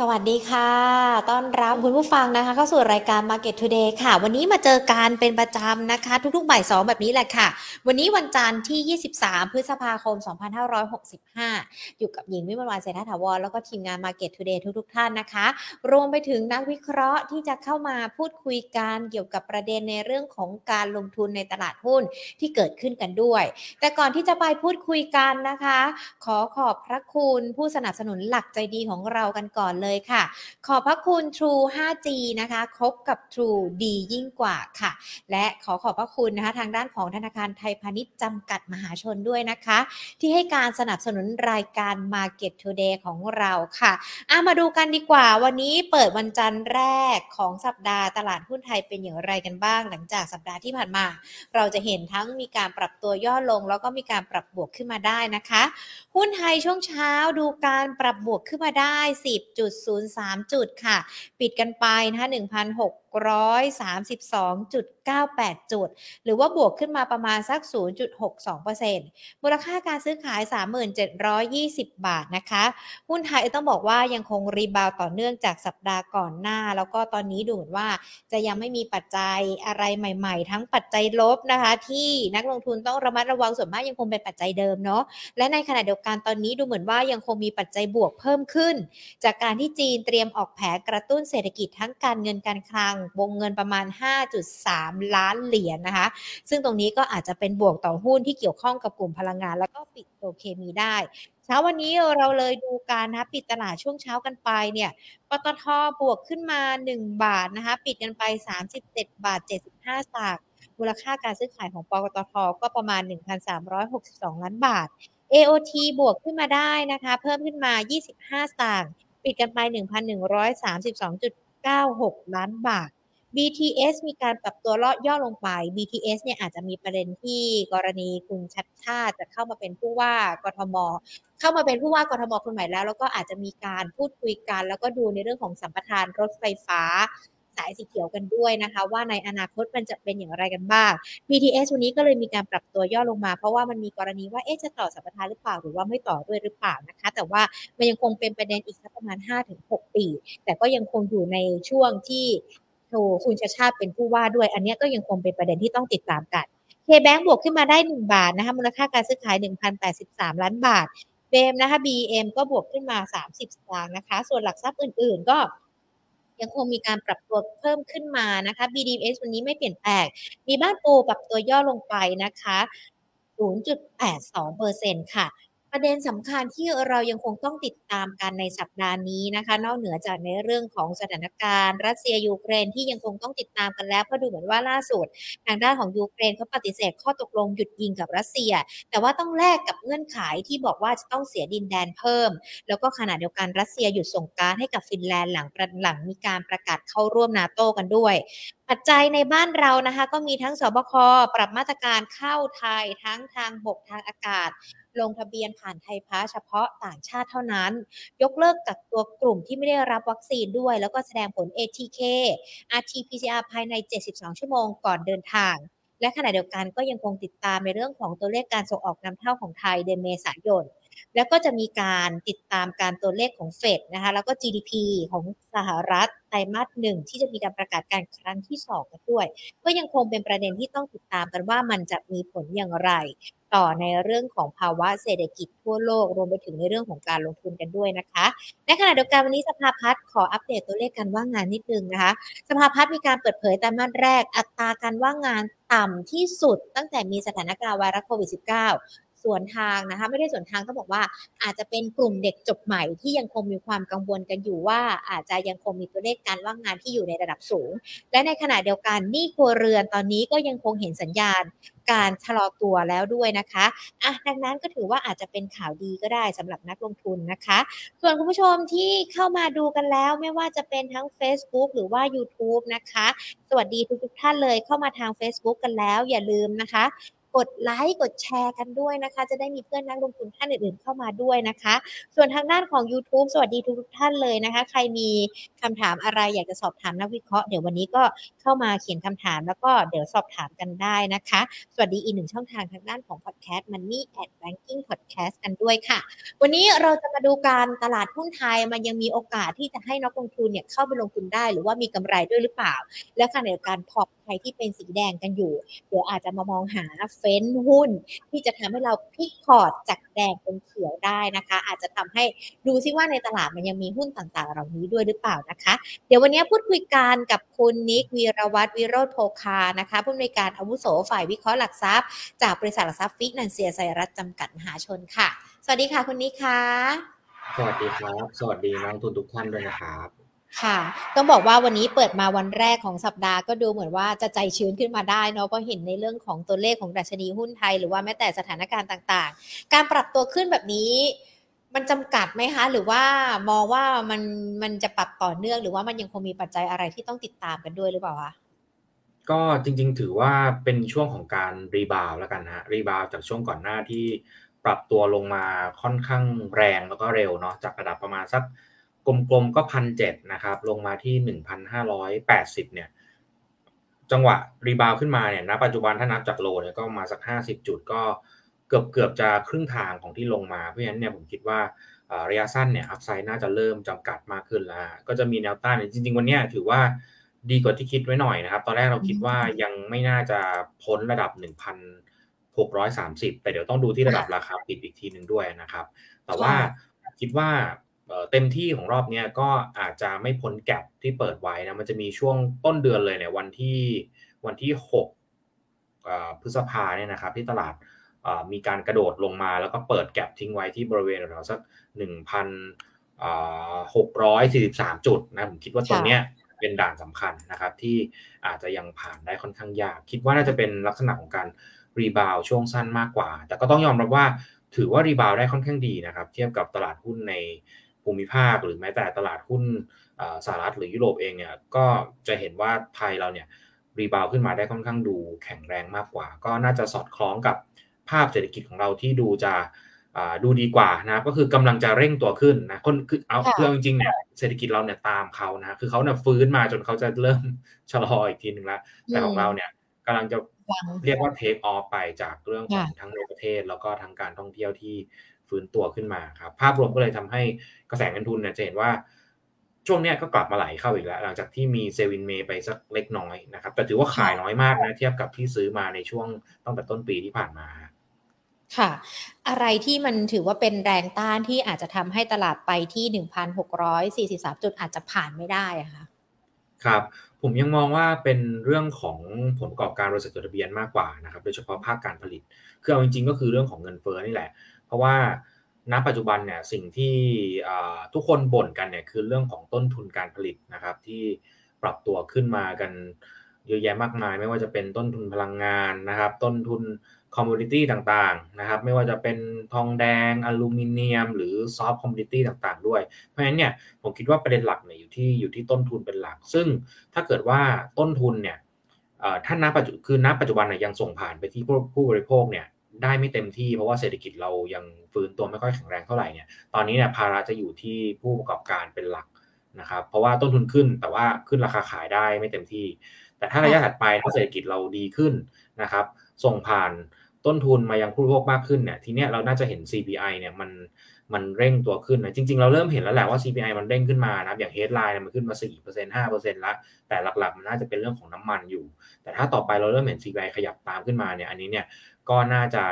สวัสดีค่ะ ต้อนรับคุณผู้ฟังนะคะ เข้าสู่รายการ Market Today ค่ะ วันนี้มาเจอการเป็นประจำนะคะ ทุกๆบ่ายสองแบบนี้แหละค่ะ วันนี้วันจันทร์ที่ 23 พฤษภาคม 2565 อยู่กับหญิงวิมลวันเศรษฐถาวร แล้วก็ทีมงาน Market Today ทุกๆท่านนะคะ รวมไปถึงนักวิเคราะห์ที่จะเข้ามาพูดคุยกันเกี่ยวกับประเด็นในเรื่องของการลงทุนในตลาดหุ้นที่เกิดขึ้นกันด้วย แต่ก่อนที่จะไปพูดคุยกันนะคะ ขอขอบพระคุณผู้สนับสนุนหลักใจดีของเรากันก่อนเลยเลยค่ะ ขอบพระคุณ True 5G นะคะคบกับ True ดียิ่งกว่าค่ะ และขอขอบพระคุณนะคะทางด้านของธนาคารไทยพาณิชย์จำกัดมหาชนด้วยนะคะ ที่ให้การสนับสนุนรายการ Market Today ของเราค่ะอามาดูกันดีกว่า วันนี้เปิดวันจันทร์แรกของสัปดาห์ตลาดหุ้นไทยเป็นอย่างไรกันบ้าง หลังจากสัปดาห์ที่ผ่านมา เราจะเห็นทั้งมีการปรับตัวย่อลง แล้วก็มีการปรับบวกขึ้นมาได้นะคะ หุ้นไทยช่วงเช้าดูการปรับบวกขึ้นมาได้ 10.2 1.03 จุดค่ะ ปิดกันไปนะคะ1,600 632.98 จุด หรือว่าบวกขึ้นมาประมาณสัก 0.62%มูลค่าการซื้อขาย 3720 บาทนะคะ หุ้นไทยต้องบอกว่ายังคงรีบาวต่อเนื่องจากสัปดาห์ก่อนหน้า แล้วก็ตอนนี้ดูเหมือนว่าจะยังไม่มีปัจจัยอะไรใหม่ ๆ ทั้งปัจจัยลบนะคะ ที่นักลงทุนต้องระมัดระวังส่วนมากยังคงเป็นปัจจัยเดิมเนาะและในขณะเดียวกันตอนนี้ดูเหมือนว่ายังคงมีปัจจัยบวกเพิ่มขึ้น จากการที่จีนเตรียมออกแผนกระตุ้นเศรษฐกิจทั้งการเงินการคลังวงเงินประมาณ 5.3 ล้านเหรียญนนะคะ ซึ่งตรงนี้ก็อาจจะเป็นบวกต่อหุ้นที่เกี่ยวข้องกับกลุ่มพลังงาน แล้วก็ปิดโตเคมีได้เช้าวันนี้เราเลยดูการนะปิดตลาดช่วงเช้ากันไปเนี่ยปตทบวกขึ้นมา 1 บาทนะคะปิดกันไป 37 บาท 75สตางค์มูลค่าการซื้อขายของปตทก็ประมาณ 1,362 ล้านบาท AOT บวกขึ้นมาได้นะคะ เพิ่มขึ้นมา 25 สตางค์ปิดกันไป 1,132.96 ล้านบาท BTS มีการปรับตัวลดย่อลงไป BTS เนี่ยอาจจะมีประเด็นที่กรณีคุณชัดชาติจะเข้ามาเป็นผู้ว่ากทม เข้ามาเป็นผู้ว่ากทมคนใหม่แล้ว แล้วก็อาจจะมีการพูดคุยกัน แล้วก็ดูในเรื่องของสัมปทานรถไฟฟ้าสายสีเขียวกันด้วยนะคะ ว่าในอนาคตมันจะเป็นอย่างไรกันบ้าง BTS วันนี้ก็เลยมีการปรับตัวย่อลงมา เพราะว่ามันมีกรณีว่าเอ๊ะจะต่อสัมปทานหรือเปล่าหรือว่าไม่ต่อด้วยหรือเปล่านะคะ แต่ว่ามันยังคงเป็นประเด็นอีกสักประมาณ 5-6 ปี แต่ก็ยังคงอยู่ในช่วงที่ โทคุณชาชาติเป็นผู้ว่าด้วย อันนี้ก็ยังคงเป็นประเด็นที่ต้องติดตามกันเคแบงบวกขึ้นมาได้ 1 บาทนะคะมูลค่าการซื้อขาย 1,083 ล้านบาทเบมนะคะ BM ก็บวกขึ้นมา 30สตางค์นะคะ ส่วนหลักทรัพย์อื่น ๆ ก็ยังคงมีการปรับตัวเพิ่มขึ้นมานะคะ BDS วันนี้ไม่เปลี่ยนแปลง มีบ้านปูปรับตัวย่อลงไปนะคะ 0.82%ค่ะ ประเด็นสำคัญที่เรายังคงต้องติดตามกันในสัปดาห์นี้นะคะ นอกเหนือจากในเรื่องของสถานการณ์ รัสเซียยูเครนที่ยังคงต้องติดตามกันแล้วเพราะดูเหมือนว่าล่าสุด ทางด้านของยูเครนเขาปฏิเสธข้อตกลงหยุดยิงกับรัสเซีย แต่ว่าต้องแลกกับเงื่อนไขที่บอกว่าจะต้องเสียดินแดนเพิ่ม แล้วก็ขณะเดียวกันรัสเซียหยุดส่งการให้กับฟินแลนด์หลังหลังมีการประกาศเข้าร่วมนาโต้กันด้วยปัจจัยในบ้านเรานะคะ ก็มีทั้งสบคปรับมาตรการเข้าไทยทั้งทางบกทางอากาศ ลงทะเบียนผ่านไทยพาเฉพาะต่างชาติเท่านั้น ยกเลิกกักตัวกลุ่มที่ไม่ได้รับวัคซีนด้วย แล้วก็แสดงผล ATK RT-PCR ภายใน 72 ชั่วโมงก่อนเดินทาง และขณะเดียวกันก็ยังคงติดตามในเรื่องของตัวเลขการส่งออกนำเข้าของไทยเดือนเมษายนแล้วก็จะมีการติดตามการตัวเลขของเฟดนะคะ แล้วก็ GDP ของสหรัฐไตรมาสหนึ่งที่จะมีการประกาศการครั้งที่สองกันด้วย ก็ยังคงเป็นประเด็นที่ต้องติดตามกันว่ามันจะมีผลอย่างไร ต่อในเรื่องของภาวะเศรษฐกิจทั่วโลกรวมไปถึงในเรื่องของการลงทุนกันด้วยนะคะในขณะเดียวกันวันนี้สภาพัฒน์ขออัปเดตตัวเลขการว่างงานนิดนึงนะคะ สภาพัฒน์มีการเปิดเผยไตรมาแรกอัตราการว่างงานต่ำที่สุดตั้งแต่มีสถานการณ์ไวรัสโควิด -19 ส่วนทางนะคะ ไม่ได้ส่วนทางต้องบอกว่า อาจจะเป็นกลุ่มเด็กจบใหม่ที่ยังคงมีความกังวลกันอยู่ว่า อาจจะยังคงมีตัวเลขการว่างงานที่อยู่ในระดับสูง และในขณะเดียวกันหนี้ครัวเรือนตอนนี้ก็ยังคงเห็นสัญญาณการชะลอตัวแล้วด้วยนะคะอะดังนั้นก็ถือว่าอาจจะเป็นข่าวดีก็ได้สำหรับนักลงทุนนะคะ ส่วนคุณผู้ชมที่เข้ามาดูกันแล้วไม่ว่าจะเป็นทั้ง Facebook หรือว่า YouTube นะคะ สวัสดีทุกๆท่านเลยเข้ามาทาง Facebook กันแล้ว อย่าลืมนะคะ กดไลค์กดแชร์กันด้วยนะคะ จะได้มีเพื่อนนักลงทุนท่านอื่นๆเข้ามาด้วยนะคะ ส่วนทางด้านของ YouTube สวัสดีทุกท่านเลยนะคะ ใครมีคำถามอะไรอยากจะสอบถามนักวิเคราะห์เดี๋ยววันนี้ก็เข้ามาเขียนคำถามแล้วก็เดี๋ยวสอบถามกันได้นะคะ สวัสดีอีกหนึ่งช่องทางทางด้านของ Podcast Money and Banking Podcast กันด้วยค่ะ วันนี้เราจะมาดูการตลาดหุ้นไทยมันยังมีโอกาสที่จะให้นักลงทุนเนี่ยเข้าไปลงทุนได้ หรือว่ามีกำไรด้วยหรือเปล่า และขณะเดียวกันพอร์ต ใครที่เป็นสีแดงกันอยู่ เดี๋ยวอาจจะมามองหาเฟ้นหุ้น ที่จะทำให้เราพลิกพอร์ตจากแดงเป็นเขียวได้นะคะ อาจจะทำให้ดูซิว่าในตลาดมันยังมีหุ้นต่างๆ เหล่านี้ด้วยหรือเปล่านะคะ เดี๋ยววันนี้พูดคุยกันกับคุณนิค วีรวัฒน์ วิโรจน์โภคานะคะผู้อำนวยการอาวุโสฝ่ายวิเคราะห์หลักทรัพย์ จากบริษัทหลักทรัพย์ฟิกนันเซียไซรัสจำกัดมหาชนค่ะ สวัสดีค่ะคุณนิกค่ะสวัสดีครับ สวัสดีนักลงทุนทุกท่านด้วยนะครับ ค่ะ ต้องบอกว่าวันนี้เปิดมาวันแรกของสัปดาห์ก็ดูเหมือนว่าจะใจชื้นขึ้นมาได้เนาะเพราะเห็นในเรื่องของตัวเลขของดัชนีหุ้นไทย หรือว่าแม้แต่สถานการณ์ต่างๆ การปรับตัวขึ้นแบบนี้ มันจำกัดไหมคะ หรือว่ามองว่ามันมันจะปรับต่อเนื่อง หรือว่ามันยังคงมีปัจจัยอะไรที่ต้องติดตามกันด้วยหรือเปล่าคะก็จริงๆ ถือว่าเป็นช่วงของการ rebound แล้วกันนะ rebound จากช่วงก่อนหน้าที่ปรับตัวลงมาค่อนข้างแรงแล้วก็เร็วเนาะจากระดับประมาณสัก กลมๆก็พันเจ็ดนะครับ ลงมาที่หนึ่งพันห้าร้อยแปดสิบเนี่ย จังหวะ rebound ขึ้นมาเนี่ยณปัจจุบันถ้านับจาก low เนี่ยก็มาสักห้าสิบจุดก็เกือบเกือบจะครึ่งทางของที่ลงมา เพราะฉะนั้นเนี่ยผมคิดว่าระยะสั้นเนี่ย upside น่าจะเริ่มจำกัดมากขึ้นแล้ว ก็จะมีแนวต้านเนี่ยจริง ๆ วันนี้ถือว่าดีกว่าที่คิดไว้หน่อยนะครับ ตอนแรกเราคิดว่ายังไม่น่าจะพ้นระดับ 1,630 แต่เดี๋ยวต้องดูที่ระดับราคาปิดอีกทีหนึ่งด้วยนะครับ แต่ว่าคิดว่า เต็มที่ของรอบนี้ก็อาจจะไม่พ้นแก็บที่เปิดไว้นะมันจะมีช่วงต้นเดือนเลยเนี่ยวันที่วันที่6พฤษภาเนี่ยนะครับที่ตลาดมีการกระโดดลงมาแล้วก็เปิดแก็บทิ้งไว้ที่บริเวณแถวสัก1,643 จุดนะผมคิดว่าตรงเนี้ยเป็นด่านสำคัญนะครับที่อาจจะยังผ่านได้ค่อนข้างยาก คิดว่าน่าจะเป็นลักษณะของการ rebound ช่วงสั้นมากกว่า แต่ก็ต้องยอมรับว่าถือว่า rebound ได้ค่อนข้างดีนะครับ เทียบกับตลาดหุ้นใน ภูมิภาค หรือแม้แต่ตลาดหุ้นสหรัฐหรือยุโรปเองเนี่ยก็จะเห็นว่าไทยเราเนี่ย rebound ขึ้นมาได้ค่อนข้างดูแข็งแรงมากกว่า ก็น่าจะสอดคล้องกับภาพเศรษฐกิจของเราที่ดูจะดูดีกว่านะก็คือกำลังจะเร่งตัวขึ้นนะคนคือเอาเรื่องจริงๆเนี่ยเศรษฐกิจเราเนี่ยตามเขานะคือเขาเนี่ยฟื้นมาจนเขาจะเริ่มชะลออีกทีหนึ่งแล้วแต่ของเราเนี่ยกำลังจะเรียกว่า take off ไปจากเรื่องของทั้งในประเทศแล้วก็ทั้งการท่องเที่ยวที่ ฟื้นตัวขึ้นมาครับภาพรวมก็เลยทำให้กระแสเงินทุนเนี่ยจะเห็นว่าช่วงนี้ก็กลับมาไหลเข้าอีกแล้ว หลังจากที่มี sell in May ไปสักเล็กน้อยนะครับ แต่ถือว่าขายน้อยมากนะเทียบกับที่ซื้อมาในช่วงตั้งแต่ต้นปีที่ผ่านมาค่ะ อะไรที่มันถือว่าเป็นแรงต้านที่อาจจะทำให้ตลาดไปที่ 1,643 จุดอาจจะผ่านไม่ได้อะคะครับ ผมยังมองว่าเป็นเรื่องของผลประกอบการบริษัทจดทะเบียนมากกว่านะครับ โดยเฉพาะภาคการผลิต คือเอาจริงๆ ก็คือเรื่องของเงินเฟ้อนี่แหละ เพราะว่าณปัจจุบันเนี่ยสิ่งที่ทุกคนบ่นกันเนี่ยคือเรื่องของต้นทุนการผลิตนะครับ ที่ปรับตัวขึ้นมากันเยอะแยะมากมาย ไม่ว่าจะเป็นต้นทุนพลังงานนะครับ ต้นทุน commodity ต่างๆนะครับ ไม่ว่าจะเป็นทองแดงอลูมิเนียม หรือ soft commodity ต่างๆ ด้วย เพราะฉะนั้นเนี่ยผมคิดว่าประเด็นหลักเนี่ยอยู่ที่อยู่ที่ต้นทุนเป็นหลัก ซึ่งถ้าเกิดว่าต้นทุนเนี่ยถ้าณปัจจุคือณปัจจุบันเนี่ยยังส่งผ่านไปที่ผู้ผู้บริโภคเนี่ย ได้ไม่เต็มที่เพราะว่าเศรษฐกิจเรายังฟื้นตัวไม่ค่อยแข็งแรงเท่าไหร่เนี่ยตอนนี้เนี่ยภาระจะอยู่ที่ผู้ประกอบการเป็นหลักนะครับเพราะว่าต้นทุนขึ้นแต่ว่าขึ้นราคาขายได้ไม่เต็มที่ แต่ถ้าระยะถัดไปถ้าเศรษฐกิจเราดีขึ้นนะครับ ส่งผ่านต้นทุนมายังผู้บริโภคมากขึ้นเนี่ยทีเนี้ยเราน่าจะเห็น CPI เนี่ยมันมันเร่งตัวขึ้นนะจริง ๆ เราเริ่มเห็นแล้วแหละว่า CPI มันเร่งขึ้นมานะอย่าง headline มันขึ้นมา 4% 5%แล้ว แต่หลักๆ มันน่าจะเป็นเรื่องของน้ำมันอยู่ แต่ถ้าต่อไปเราเริ่มเห็น CPI ขยับตามขึ้นมาเนี่ยอันนี้เนี่ย ก็น่าจะ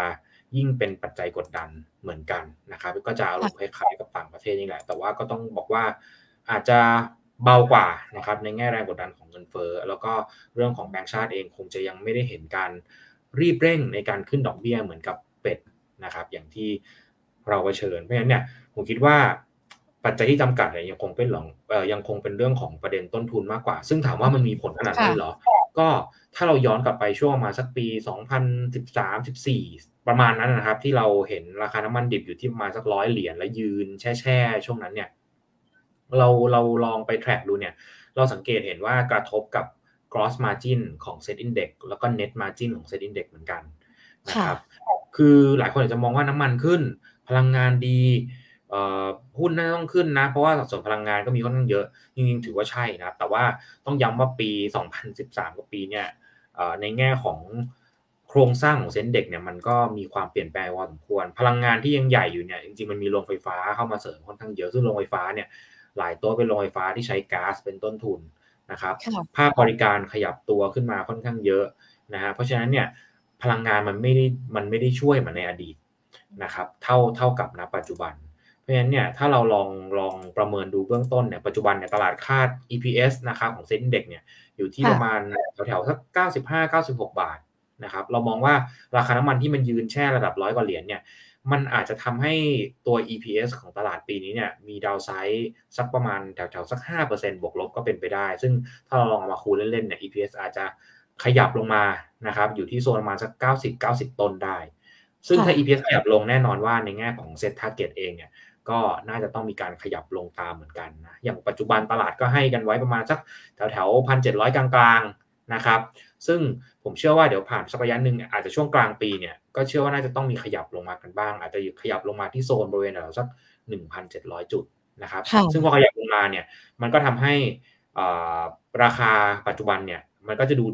ยิ่งเป็นปัจจัยกดดันเหมือนกันนะครับก็จะอารมณ์คล้ายๆกับต่างประเทศนี่แหละ แต่ว่าก็ต้องบอกว่าอาจจะเบากว่านะครับในแง่แรงกดดันของเงินเฟ้อแล้วก็เรื่องของแบงก์ชาติเองคงจะยังไม่ได้เห็นการรีบเร่งในการขึ้นดอกเบี้ยเหมือนกับเป็ดนะครับอย่างที่เราเผชิญเพราะฉะนั้นเนี่ยผมคิดว่าปัจจัยที่จำกัดเนี่ยยังคงเป็นหลงยังคงเป็นเรื่องของประเด็นต้นทุนมากกว่า ซึ่งถามว่ามันมีผลขนาดนั้นเหรอ ก็ถ้าเราย้อนกลับไปช่วงมาสักปี 2013-14 ประมาณนั้นนะครับ ที่เราเห็นราคาน้ำมันดิบอยู่ที่ประมาณสักร้อยเหรียญและยืนแช่ๆช่วงนั้นเนี่ยเราเราลองไปแทร็กดูเนี่ยเราสังเกตเห็นว่ากระทบกับ gross margin ของ set index แล้วก็ net margin ของ set index เหมือนกันนะครับคือหลายคนอาจจะมองว่าน้ำมันขึ้นพลังงานดี หุ้นน่าต้องขึ้นนะ เพราะว่าสัดส่วนพลังงานก็มีค่อนข้างเยอะจริงๆถือว่าใช่นะแต่ว่าต้องย้ำว่าปี 2013กับปีเนี่ยในแง่ของโครงสร้างของเซ็นเด็กเนี่ยมันก็มีความเปลี่ยนแปลงพอสมควร พลังงานที่ยังใหญ่อยู่เนี่ยจริงๆมันมีโรงไฟฟ้าเข้ามาเสริมค่อนข้างเยอะซึ่งโรงไฟฟ้าเนี่ยหลายตัวเป็นโรงไฟฟ้าที่ใช้ก๊าซเป็นต้นทุนนะครับภาคบริการขยับตัวขึ้นมาค่อนข้างเยอะนะฮะเพราะฉะนั้นเนี่ยพลังงานมันไม่ได้มันไม่ได้ช่วยเหมือนในอดีตนะครับเท่าเท่ากับณปัจจุบัน เพราะฉะนั้นเนี่ยถ้าเราลองลองประเมินดูเบื้องต้นเนี่ยปัจจุบันเนี่ยตลาดคาด EPS นะครับของเซ็นเด็กเนี่ยอยู่ที่ประมาณแถวๆสัก 95-96 บาทนะครับเรามองว่าราคาน้ำมันที่มันยืนแช่ระดับร้อยกว่าเหรียญเนี่ยมันอาจจะทำให้ตัว EPS ของตลาดปีนี้เนี่ยมีดาวไซด์สักประมาณแถวๆสัก 5%บวกลบก็เป็นไปได้ ซึ่งถ้าเราลองเอามาคูณเล่นๆเนี่ย EPS อาจจะขยับลงมานะครับอยู่ที่โซนประมาณสัก 90 90 ต้นได้ ซึ่งถ้า EPS ขยับลงแน่นอนว่าในแง่ของ Set Target เองเนี่ย ก็น่าจะต้องมีการขยับลงตามเหมือนกันนะอย่างปัจจุบันตลาดก็ให้กันไว้ประมาณสักแถวแถวพันเจ็ดร้อยกลางๆนะครับ ซึ่งผมเชื่อว่าเดี๋ยวผ่านสักระยะหนึ่งอาจจะช่วงกลางปีเนี่ยก็เชื่อว่าน่าจะต้องมีขยับลงมากันบ้าง อาจจะขยับลงมาที่โซนบริเวณแถวสักหนึ่งพันเจ็ดร้อยจุดนะครับ ซึ่งพอขยับลงมาเนี่ยมันก็ทำให้ราคาปัจจุบันเนี่ยมันก็จะดู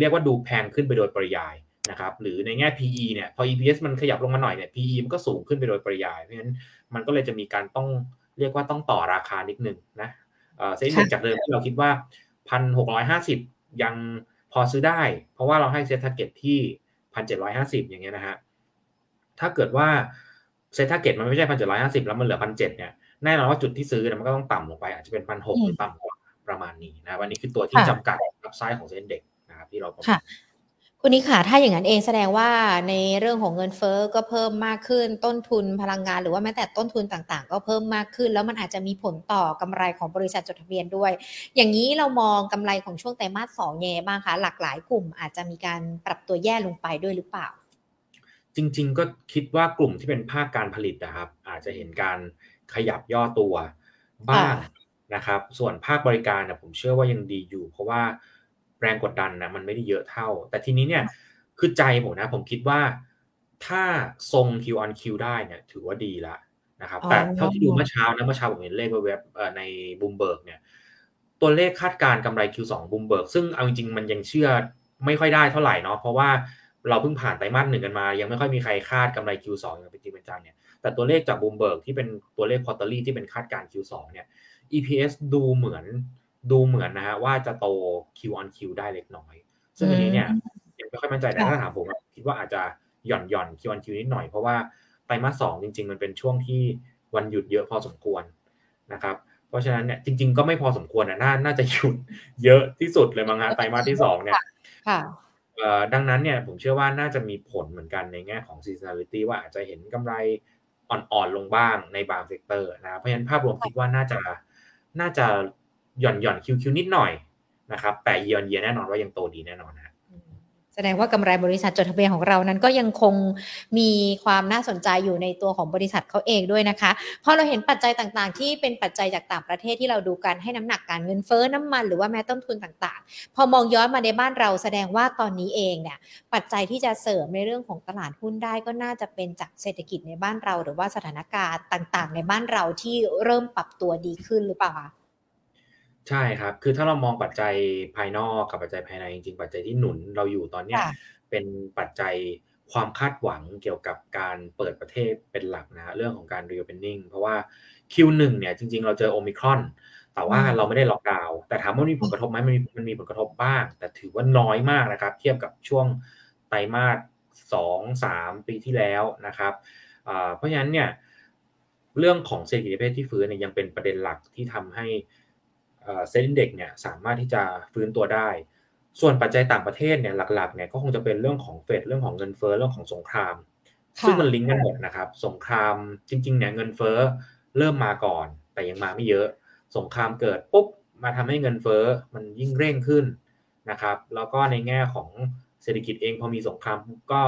เรียกว่าดูแพงขึ้นไปโดยปริยายนะครับหรือในแง่ PE เนี่ยพอ EPS มันขยับลงมาหน่อยเนี่ย PE มันก็สูงขึ้นไปโดยปริยาย เพราะฉะนั้น มันก็เลยจะมีการต้องเรียกว่าต้องต่อราคานิดนึงนะเซ็นจากเดิมที่เราคิดว่าพันหกร้อยห้าสิบยังพอซื้อได้ เพราะว่าเราให้ SET target ที่พันเจ็ดร้อยห้าสิบอย่างเงี้ยนะฮะถ้าเกิดว่า SET target มันไม่ใช่พันเจ็ดร้อยห้าสิบแล้วมันเหลือพันเจ็ดเนี่ยแน่นอนว่าจุดที่ซื้อมันก็ต้องต่ำลงไป อาจจะเป็นพันหกหรือต่ำกว่าประมาณนี้นะวันนี้คือตัวที่จำกัด upside ของ SET Index นะครับที่เราค่ะ คุณนิคขาถ้าอย่างนั้นเองแสดงว่าในเรื่องของเงินเฟ้อก็เพิ่มมากขึ้น ต้นทุนพลังงาน หรือว่าแม้แต่ต้นทุนต่างๆ ก็เพิ่มมากขึ้น แล้วมันอาจจะมีผลต่อกำไรของบริษัทจดทะเบียนด้วย อย่างนี้เรามองกำไรของช่วงไตรมาสสองเย่บ้างคะหลากหลายกลุ่มอาจจะมีการปรับตัวแย่ลงไปด้วยหรือเปล่า จริง ๆ ก็คิดว่ากลุ่มที่เป็นภาคการผลิตนะครับ อาจจะเห็นการขยับย่อตัวบ้างนะครับ ส่วนภาคบริการนะผมเชื่อว่ายังดีอยู่ เพราะว่า แรงกดดันนะมันไม่ได้เยอะเท่า แต่ทีนี้เนี่ยคือใจผมนะผมคิดว่าถ้าทรง Q on Q ได้เนี่ยถือว่าดีแล้วนะครับแต่เท่าที่ดูเมื่อเช้านะเมื่อเช้าผมเห็นเลขเว็บในบูมเบิร์กเนี่ยตัวเลขคาดการณ์กำไร Q2 Bloomberg ซึ่งเอาจริงๆ มันยังเชื่อไม่ค่อยได้เท่าไหร่เนาะเพราะว่าเราเพิ่งผ่านไตรมาสหนึ่งกันมา ยังไม่ค่อยมีใครคาดกำไร Q2 อย่างเป็นจริงเป็นจังเนี่ยแต่ตัวเลขจากบูมเบิร์กที่เป็นตัวเลข quarterly ที่เป็นคาดการ Q2 เนี่ย EPS ดูเหมือน ดูเหมือนนะฮะว่าจะโต Q on Q ได้เล็กน้อย ซึ่งอันนี้เนี่ยยังไม่ค่อยมั่นใจแต่ถ้าถามผมคิดว่าอาจจะหย่อนหย่อน Q on Q นิดหน่อยเพราะว่าไตรมาสสองจริง ๆ มันเป็นช่วงที่วันหยุดเยอะพอสมควรนะครับ เพราะฉะนั้นเนี่ยจริง ๆ ก็ไม่พอสมควรนะน่าน่าจะหยุดเยอะที่สุดเลยมั้งฮะไตรมาสที่สองเนี่ยดังนั้นเนี่ยผมเชื่อว่าน่าจะมีผลเหมือนกันในแง่ของ seasonality ว่าอาจจะเห็นกำไรอ่อนๆลงบ้างในบาง sector นะเพราะฉะนั้นภาพรวมคิดว่าน่าจะน่าจะ หย่อนหย่อนคิวคิวนิดหน่อยนะครับแต่เยียนเยียแน่นอนว่ายังโตดีแน่นอนนะแสดงว่ากำไรบริษัทจดทะเบียนของเรานั้นก็ยังคงมีความน่าสนใจอยู่ในตัวของบริษัทเขาเองด้วยนะคะพอเราเห็นปัจจัยต่างๆ ที่เป็นปัจจัยจากต่างประเทศที่เราดูกันให้น้ำหนักการเงินเฟ้อน้ำมัน หรือว่าแม้ต้นทุนต่างๆ พอมองย้อนมาในบ้านเราแสดงว่าตอนนี้เองเนี่ยปัจจัยที่จะเสริมในเรื่องของตลาดหุ้นได้ก็น่าจะเป็นจากเศรษฐกิจในบ้านเรา หรือว่าสถานการณ์ต่างๆ ในบ้านเราที่เริ่มปรับตัวดีขึ้นหรือเปล่าคะ ใช่ครับ คือถ้าเรามองปัจจัยภายนอกกับปัจจัยภายในจริงๆ ปัจจัยที่หนุนเราอยู่ตอนเนี้ยเป็นปัจจัยความคาดหวังเกี่ยวกับการเปิดประเทศเป็นหลักนะเรื่องของการ reopening เพราะว่า Q1 เนี่ยจริง ๆ เราเจอโอมิครอนแต่ว่าเราไม่ได้ล็อกดาวน์แต่ถามว่ามีผลกระทบไหมมันมีมันมีผลกระทบบ้าง แต่ถือว่าน้อยมากนะครับ เทียบกับช่วงไตรมาสสองสามปีที่แล้วนะครับเพราะฉะนั้นเนี่ยเรื่องของเศรษฐกิจประเทศที่ฟื้นเนี่ยยังเป็นประเด็นหลักที่ทำให้ เซ็นเด็กเนี่ยสามารถที่จะฟื้นตัวได้ ส่วนปัจจัยต่างประเทศเนี่ยหลักๆเนี่ยก็คงจะเป็นเรื่องของเฟดเรื่องของเงินเฟ้อเรื่องของสงคราม ซึ่งมันลิงก์กันหมดนะครับ สงครามจริงๆเนี่ยเงินเฟ้อเริ่มมาก่อน แต่ยังมาไม่เยอะ สงครามเกิดปุ๊บมาทำให้เงินเฟ้อมันยิ่งเร่งขึ้นนะครับ แล้วก็ในแง่ของเศรษฐกิจเองพอมีสงครามก็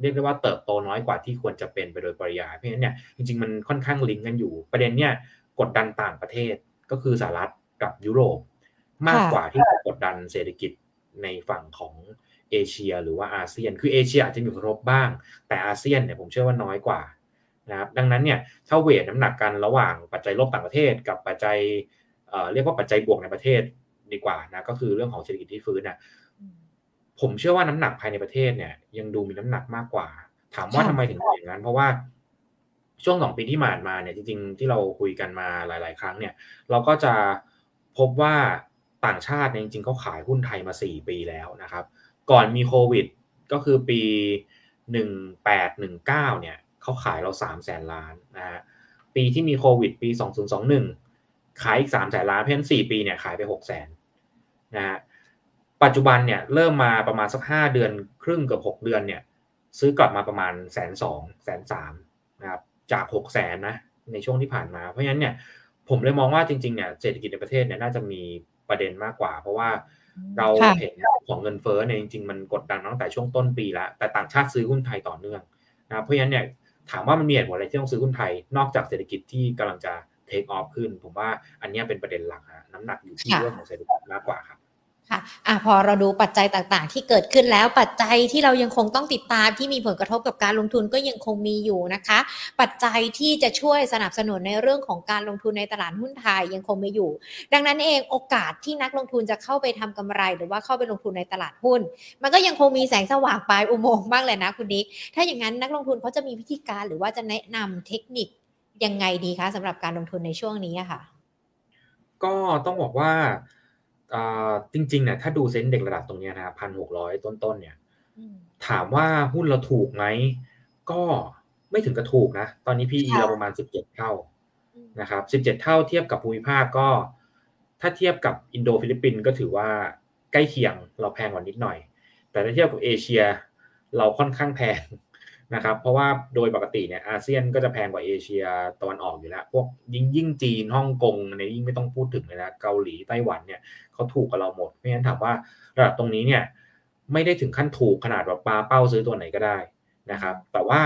เรียกได้ว่าเติบโตน้อยกว่าที่ควรจะเป็นไปโดยปริยายเพราะฉะนั้นเนี่ยจริงๆมันค่อนข้างลิงก์กันอยู่ ประเด็นเนี่ยกดดันต่างประเทศ ก็คือสหรัฐกับยุโรป มากกว่าที่จะกดดันเศรษฐกิจในฝั่งของเอเชีย หรือว่าอาเซียน คือเอเชียอาจจะมีผลกระทบบ้าง แต่อาเซียนเนี่ยผมเชื่อว่าน้อยกว่านะครับดังนั้นเนี่ยถ้าเวทน้ำหนักกันระหว่างปัจจัยลบต่างประเทศ กับปัจจัยเเรียกว่าปัจจัยบวกในประเทศดีกว่านะก็คือเรื่องของเศรษฐกิจที่ฟื้นนะผมเชื่อว่าน้ำหนักภายในประเทศเนี่ยยังดูมีน้ำหนักมากกว่า ถามว่าทำไมถึงเป็นอย่างนั้น เพราะว่า ช่วงสองปีที่ผ่านมาเนี่ยจริงๆที่เราคุยกันมาหลาย ๆ ครั้งเนี่ยเราก็จะพบว่าต่างชาติเนี่ยจริงๆเขาขายหุ้นไทยมาสี่ปีแล้วนะครับ ก่อนมีโควิดก็คือปีหนึ่งแปดหนึ่งเก้าเนี่ยเขาขายเราสามแสนล้านนะฮะปีที่มีโควิดปีสองศูนย์สองหนึ่งขายอีกสามแสนล้าน เพราะฉะนั้นสี่ปีเนี่ยขายไปหกแสนนะฮะปัจจุบันเนี่ยเริ่มมาประมาณสักห้าเดือนครึ่งกับหกเดือนเนี่ยซื้อกลับมาประมาณแสนสองแสนสามนะครับ จากหกแสนนะในช่วงที่ผ่านมาเพราะฉะนั้นเนี่ยผมเลยมองว่าจริงๆเนี่ยเศรษฐกิจในประเทศเนี่ยน่าจะมีประเด็นมากกว่า เพราะว่าเราเห็นของเงินเฟ้อเนี่ยจริงๆมันกดดันตั้งแต่ช่วงต้นปีแล้วแต่ต่างชาติซื้อหุ้นไทยต่อเนื่องนะเพราะฉะนั้นเนี่ยถามว่ามันมีเหตุผลอะไรที่ต้องซื้อหุ้นไทย นอกจากเศรษฐกิจที่กำลังจะเทคออฟขึ้น ผมว่าอันนี้เป็นประเด็นหลักฮะน้ำหนักอยู่ที่เรื่องของเศรษฐกิจมากกว่าครับ ค่ะอะพอเราดูปัจจัยต่างๆ ที่เกิดขึ้นแล้วปัจจัยที่เรายังคงต้องติดตามที่มีผลกระทบกับการลงทุนก็ยังคงมีอยู่นะคะ ปัจจัยที่จะช่วยสนับสนุนในเรื่องของการลงทุนในตลาดหุ้นไทยยังคงมีอยู่ ดังนั้นเองโอกาสที่นักลงทุนจะเข้าไปทำกำไร หรือว่าเข้าไปลงทุนในตลาดหุ้น มันก็ยังคงมีแสงสว่างปลายอุโมงค์บ้างเลยนะคุณดิ๊กถ้าอย่างนั้นนักลงทุนเขาจะมีวิธีการหรือว่าจะแนะนำเทคนิคยังไงดีคะสำหรับการลงทุนในช่วงนี้ค่ะ ก็ต้องบอกว่า จริงๆเนี่ยถ้าดูเซ็นเด็กระดับตรงนี้นะครับพันหกร้อยต้นๆเนี่ยถามว่าหุ้นเราถูกไหม ก็ไม่ถึงกับถูกนะ ตอนนี้ PE เราประมาณสิบเจ็ดเท่านะครับสิบเจ็ดเท่าเทียบกับภูมิภาคก็ ถ้าเทียบกับอินโดฟิลิปปินส์ก็ถือว่าใกล้เคียงเราแพงกว่านิดหน่อย แต่ถ้าเทียบกับเอเชีย เราค่อนข้างแพง นะครับเพราะว่าโดยปกติเนี่ยอาเซียนก็จะแพงกว่าเอเชียตะวันออกอยู่แล้ว พวกยิ่งยิ่งจีนฮ่องกงในยิ่งไม่ต้องพูดถึงเลยนะเกาหลีไต้หวันเนี่ยเขาถูกกว่าเราหมดเพราะฉะนั้นถามว่าระดับตรงนี้เนี่ยไม่ได้ถึงขั้นถูกขนาดแบบปาเป้าซื้อตัวไหนก็ได้นะครับ แต่ว่า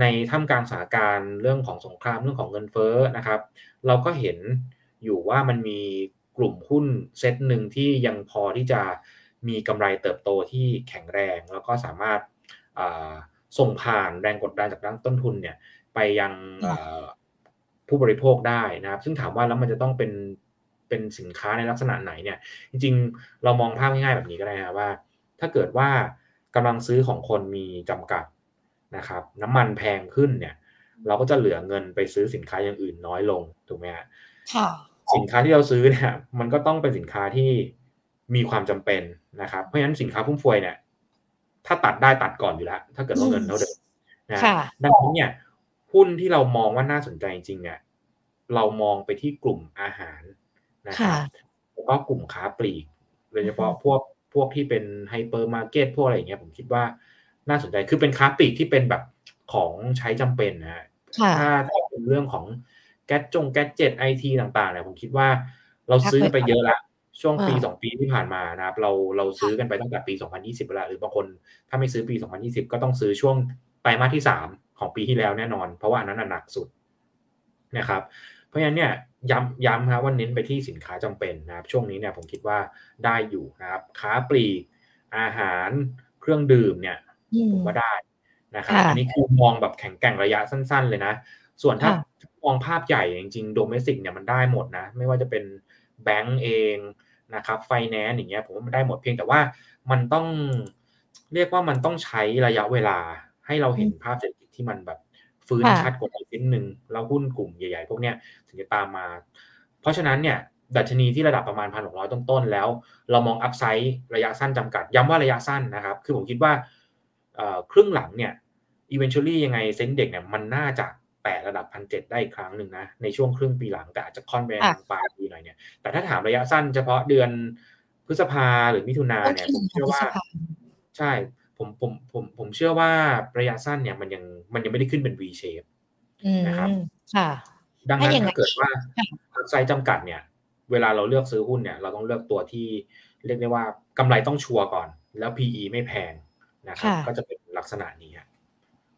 ในท่ามกลางสถานการณ์เรื่องของสงครามเรื่องของเงินเฟ้อนะครับ เราก็เห็นอยู่ว่ามันมีกลุ่มหุ้นเซตหนึ่งที่ยังพอที่จะมีกำไรเติบโตที่แข็งแรง แล้วก็สามารถ ส่งผ่านแรงกดดันจากด้านต้นทุนเนี่ย ไปยังผู้บริโภคได้นะครับ ซึ่งถามว่าแล้วมันจะต้องเป็นเป็นสินค้าในลักษณะไหนเนี่ย จริงๆ เรามองภาพง่ายๆแบบนี้ก็ได้นะว่า ถ้าเกิดว่ากำลังซื้อของคนมีจำกัดนะครับ น้ำมันแพงขึ้นเนี่ย เราก็จะเหลือเงินไปซื้อสินค้าอย่างอื่นน้อยลงถูกไหมฮะสินค้าที่เราซื้อเนี่ย มันก็ต้องเป็นสินค้าที่มีความจำเป็นนะครับ เพราะฉะนั้นสินค้าฟุ่มเฟือยเนี่ย ถ้าตัดได้ตัดก่อนอยู่แล้ว ถ้าเกิดว่าเงินเท่าเดิมนะดังนั้นเนี่ยหุ้นที่เรามองว่าน่าสนใจจริงเนี่ยเรามองไปที่กลุ่มอาหารนะครับแล้วก็กลุ่มค้าปลีกโดยเฉพาะพวกพวกที่เป็นไฮเปอร์มาร์เก็ตพวกอะไรอย่างเงี้ยผมคิดว่าน่าสนใจคือเป็นค้าปลีกที่เป็นแบบของใช้จำเป็นนะฮะถ้าถ้าเป็นเรื่องของแก๊ดจง gadget IT ต่างๆเนี่ยผมคิดว่าเราซื้อไปเยอะละ ช่วงปีสองปีที่ผ่านมานะครับเราเราซื้อกันไปตั้งแต่ปี 2020แล้วหรือบางคนถ้าไม่ซื้อปี 2020 ก็ต้องซื้อช่วงไตรมาสที่ 3 ของปีที่แล้วแน่นอน เพราะว่าอันนั้นหนักสุดนะครับเพราะฉะนั้นเนี่ยย้ำย้ำครับว่าเน้นไปที่สินค้าจำเป็นนะครับ ช่วงนี้เนี่ยผมคิดว่าได้อยู่นะครับ ค้าปลีกอาหารเครื่องดื่มเนี่ยผมว่าได้นะครับอันนี้คือมองแบบแข็งแกร่งระยะสั้น ๆ เลยนะ ส่วนถ้ามองภาพใหญ่จริงๆโดเมสิกเนี่ยมันได้หมดนะ ไม่ว่าจะเป็นแบงก์เอง นะครับไฟแนนซ์อย่างเงี้ยผมว่ามันได้หมดเพียงแต่ว่ามันต้องเรียกว่ามันต้องใช้ระยะเวลาให้เราเห็นภาพเศรษฐกิจที่มันแบบฟื้นชัดกว่าอีกนิดนึงแล้วหุ้นกลุ่มใหญ่ๆ พวกเนี้ยถึงจะตามมา เพราะฉะนั้นเนี่ยดัชนีที่ระดับประมาณพันหกร้อยต้นๆแล้ว เรามองอัพไซด์ระยะสั้นจำกัด ย้ำว่าระยะสั้นนะครับ คือผมคิดว่าครึ่งหลังเนี่ย eventually ยังไงเซ็นเด็กเนี่ยมันน่าจะ แตะระดับพันเจ็ดได้อีกครั้งหนึ่งนะในช่วงครึ่งปีหลังแต่อาจจะค่อนไปปลายปีหน่อยเนี่ยแต่ถ้าถามระยะสั้นเฉพาะเดือนพฤษภาหรือมิถุนาเนี่ยผมเชื่อว่า ใช่ผมผมผมผมเชื่อว่าระยะสั้นเนี่ยมันยังมันยังไม่ได้ขึ้นเป็น V shape นะครับค่ะ ดังนั้นถ้าเกิดว่าไซส์จำกัดเนี่ย เวลาเราเลือกซื้อหุ้นเนี่ย เราต้องเลือกตัวที่เรียกได้ว่ากำไรต้องชัวร์ก่อน แล้ว PE ไม่แพงนะครับ ก็จะเป็นลักษณะนี้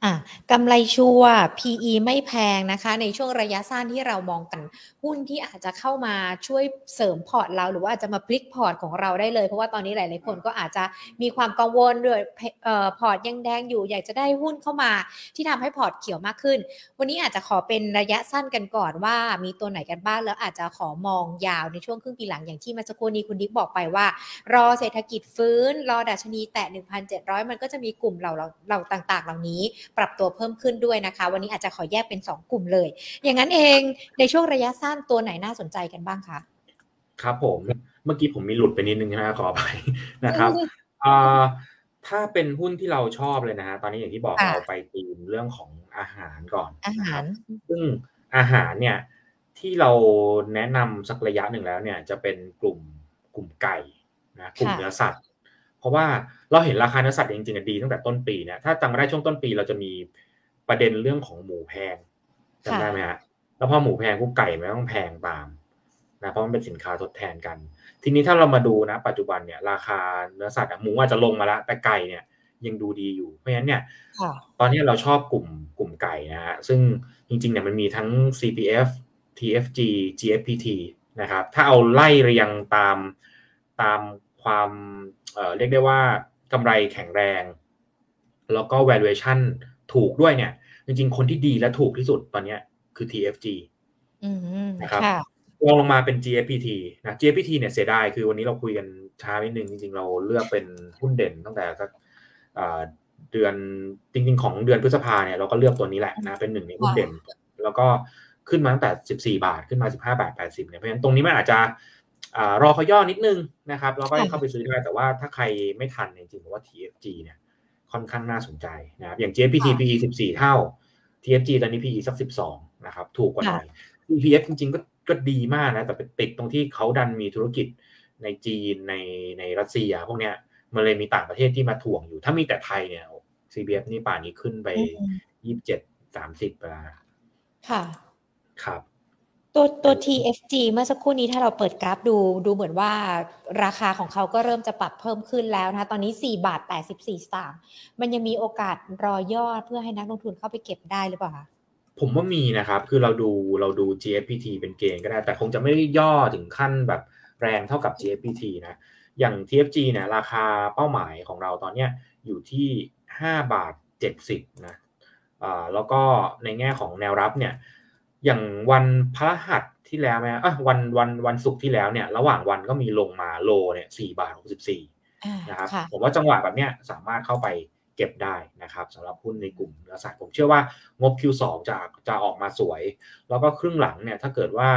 อะกำไรชัวร์ PE ไม่แพงนะคะ ในช่วงระยะสั้นที่เรามองกัน หุ้นที่อาจจะเข้ามาช่วยเสริมพอร์ตเรา หรือว่าอาจจะมาพลิกพอร์ตของเราได้เลย เพราะว่าตอนนี้หลาย ๆ คนก็อาจจะมีความกังวลด้วยเออพอร์ตยังแดงอยู่ อยากจะได้หุ้นเข้ามาที่ทำให้พอร์ตเขียวมากขึ้น วันนี้อาจจะขอเป็นระยะสั้นกันก่อนว่ามีตัวไหนกันบ้างแล้วอาจจะขอมองยาวในช่วงครึ่งปีหลังอย่างที่เมื่อสักครู่นี้คุณนิกบอกไปว่า รอเศรษฐกิจฟื้น รอดัชนีแตะ1,700 มันก็จะมีกลุ่มเหล่าเหล่าต่าง ๆ เหล่านี้ปรับตัวเพิ่มขึ้นด้วยนะคะ วันนี้อาจจะขอแยกเป็น 2 กลุ่มเลย อย่างนั้นเองในช่วงระยะสั้นตัวไหนน่าสนใจกันบ้างคะครับผมเมื่อกี้ผมมีหลุดไปนิดนึงนะขออภัยนะครับอ่าถ้าเป็นหุ้นที่เราชอบเลยนะฮะตอนนี้อย่างที่บอกค่ะเราไปตีมเรื่องของอาหารก่อนอานะหาครบซึ่งอาหารเนี่ยที่เราแนะนำสักระยะหนึ่งแล้วเนี่ยจะเป็นกลุ่มกลุ่มไก่นะกลุ่มค่ะเนื้อสัตว์เพ ราะว่าเราเห็นราคาเนื้อสัตว์จริงๆอะดีตั้งแต่ต้นปีเนี่ยถ้าจำไม่ได้ช่วงต้นปีเราจะมีประเด็นเรื่องของหมูแพงจำได้ไหมฮะแล้วพอหมูแพงปุ๊บไก่มันต้องแพงตามนะเพราะมันเป็นสินค้าทดแทนกัน ทีนี้ถ้าเรามาดูนะ ปัจจุบันเนี่ย ราคาเนื้อสัตว์อะหมูอาจจะลงมาแล้วแต่ไก่เนี่ยยังดูดีอยู่ เพราะฉะนั้นเนี่ยค่ะตอนนี้เราชอบกลุ่มกลุ่มไก่นะฮะซึ่งจริงๆเนี่ยมันมีทั้ง CPF TFG GFPT นะครับ ถ้าเอาไล่เรียงตามตามความ เอ่อเรียกได้ว่ากำไรแข็งแรง แล้วก็ valuation ถูกด้วยเนี่ย จริงๆ คนที่ดีและถูกที่สุดตอนเนี้ยคือ TFG อืมนะครับค่ะลองลงมาเป็น GFPT นะ GFPT เนี่ยเสียดายคือวันนี้เราคุยกันช้านิดนึงจริงๆ เราเลือกเป็นหุ้นเด่นตั้งแต่สักเอ่อเดือนจริงๆ ของเดือนพฤษภาเนี่ยเราก็เลือกตัวนี้แหละนะเป็นหนึ่งในหุ้นเด่น แล้วก็ขึ้นมาตั้งแต่ 14 บาทขึ้นมา 15 บาท 80เนี่ยเพราะฉะนั้นตรงนี้มันอาจจะอ่า รอเขาย่อนิดนึงนะครับแล้วก็ค่ะเข้าไปซื้อได้แต่ว่าถ้าใครไม่ทันเนี่ยจริงๆผมว่า TFG เนี่ยค่อนข้างน่าสนใจนะครับอย่าง GFPT PE 14 เท่า TFG ตอนนี้ PE สัก 12 นะครับ ถูกกว่าหน่อย EPF จริงๆก็ก็ดีมากนะ แต่ไปติดตรงที่เขาดันมีธุรกิจในจีนในในรัสเซีย พวกเนี้ยมันเลยมีต่างประเทศที่มาถ่วงอยู่ ถ้ามีแต่ไทยเนี่ย CBF นี่ป่านนี้ขึ้นไปอืมยี่สิบเจ็ดสามสิบไปแล้วนะค่ะ ครับ ตัวตัว TFG เมื่อสักครู่นี้ถ้าเราเปิดกราฟดูดูเหมือนว่าราคาของเขาก็เริ่มจะปรับเพิ่มขึ้นแล้วนะคะตอนนี้ 4 บาท 84สตางค์มันยังมีโอกาสรอยอดเพื่อให้นักลงทุนเข้าไปเก็บได้หรือเปล่าคะผมว่ามีนะครับ คือเราดูเราดู GFPT เป็นเกณฑ์ก็ได้ แต่คงจะไม่ได้ย่อถึงขั้นแบบแรงเท่ากับ GFPT นะ อย่าง TFG เนี่ยราคาเป้าหมายของเราตอนเนี้ยอยู่ที่ 5 บาท 70นะอ่าแล้วก็ในแง่ของแนวรับเนี่ย อย่างวันพฤหัสที่แล้วไหมอะวันวันวันศุกร์ที่แล้วเนี่ย ระหว่างวันก็มีลงมาโลเนี่ย4บาท64อ่านะครับค่ะผมว่าจังหวะแบบเนี้ยสามารถเข้าไปเก็บได้นะครับสำหรับหุ้นในกลุ่มเนื้อสัตว์ผมเชื่อว่างบ Q2 จะจะออกมาสวย แล้วก็ครึ่งหลังเนี่ยถ้าเกิดว่า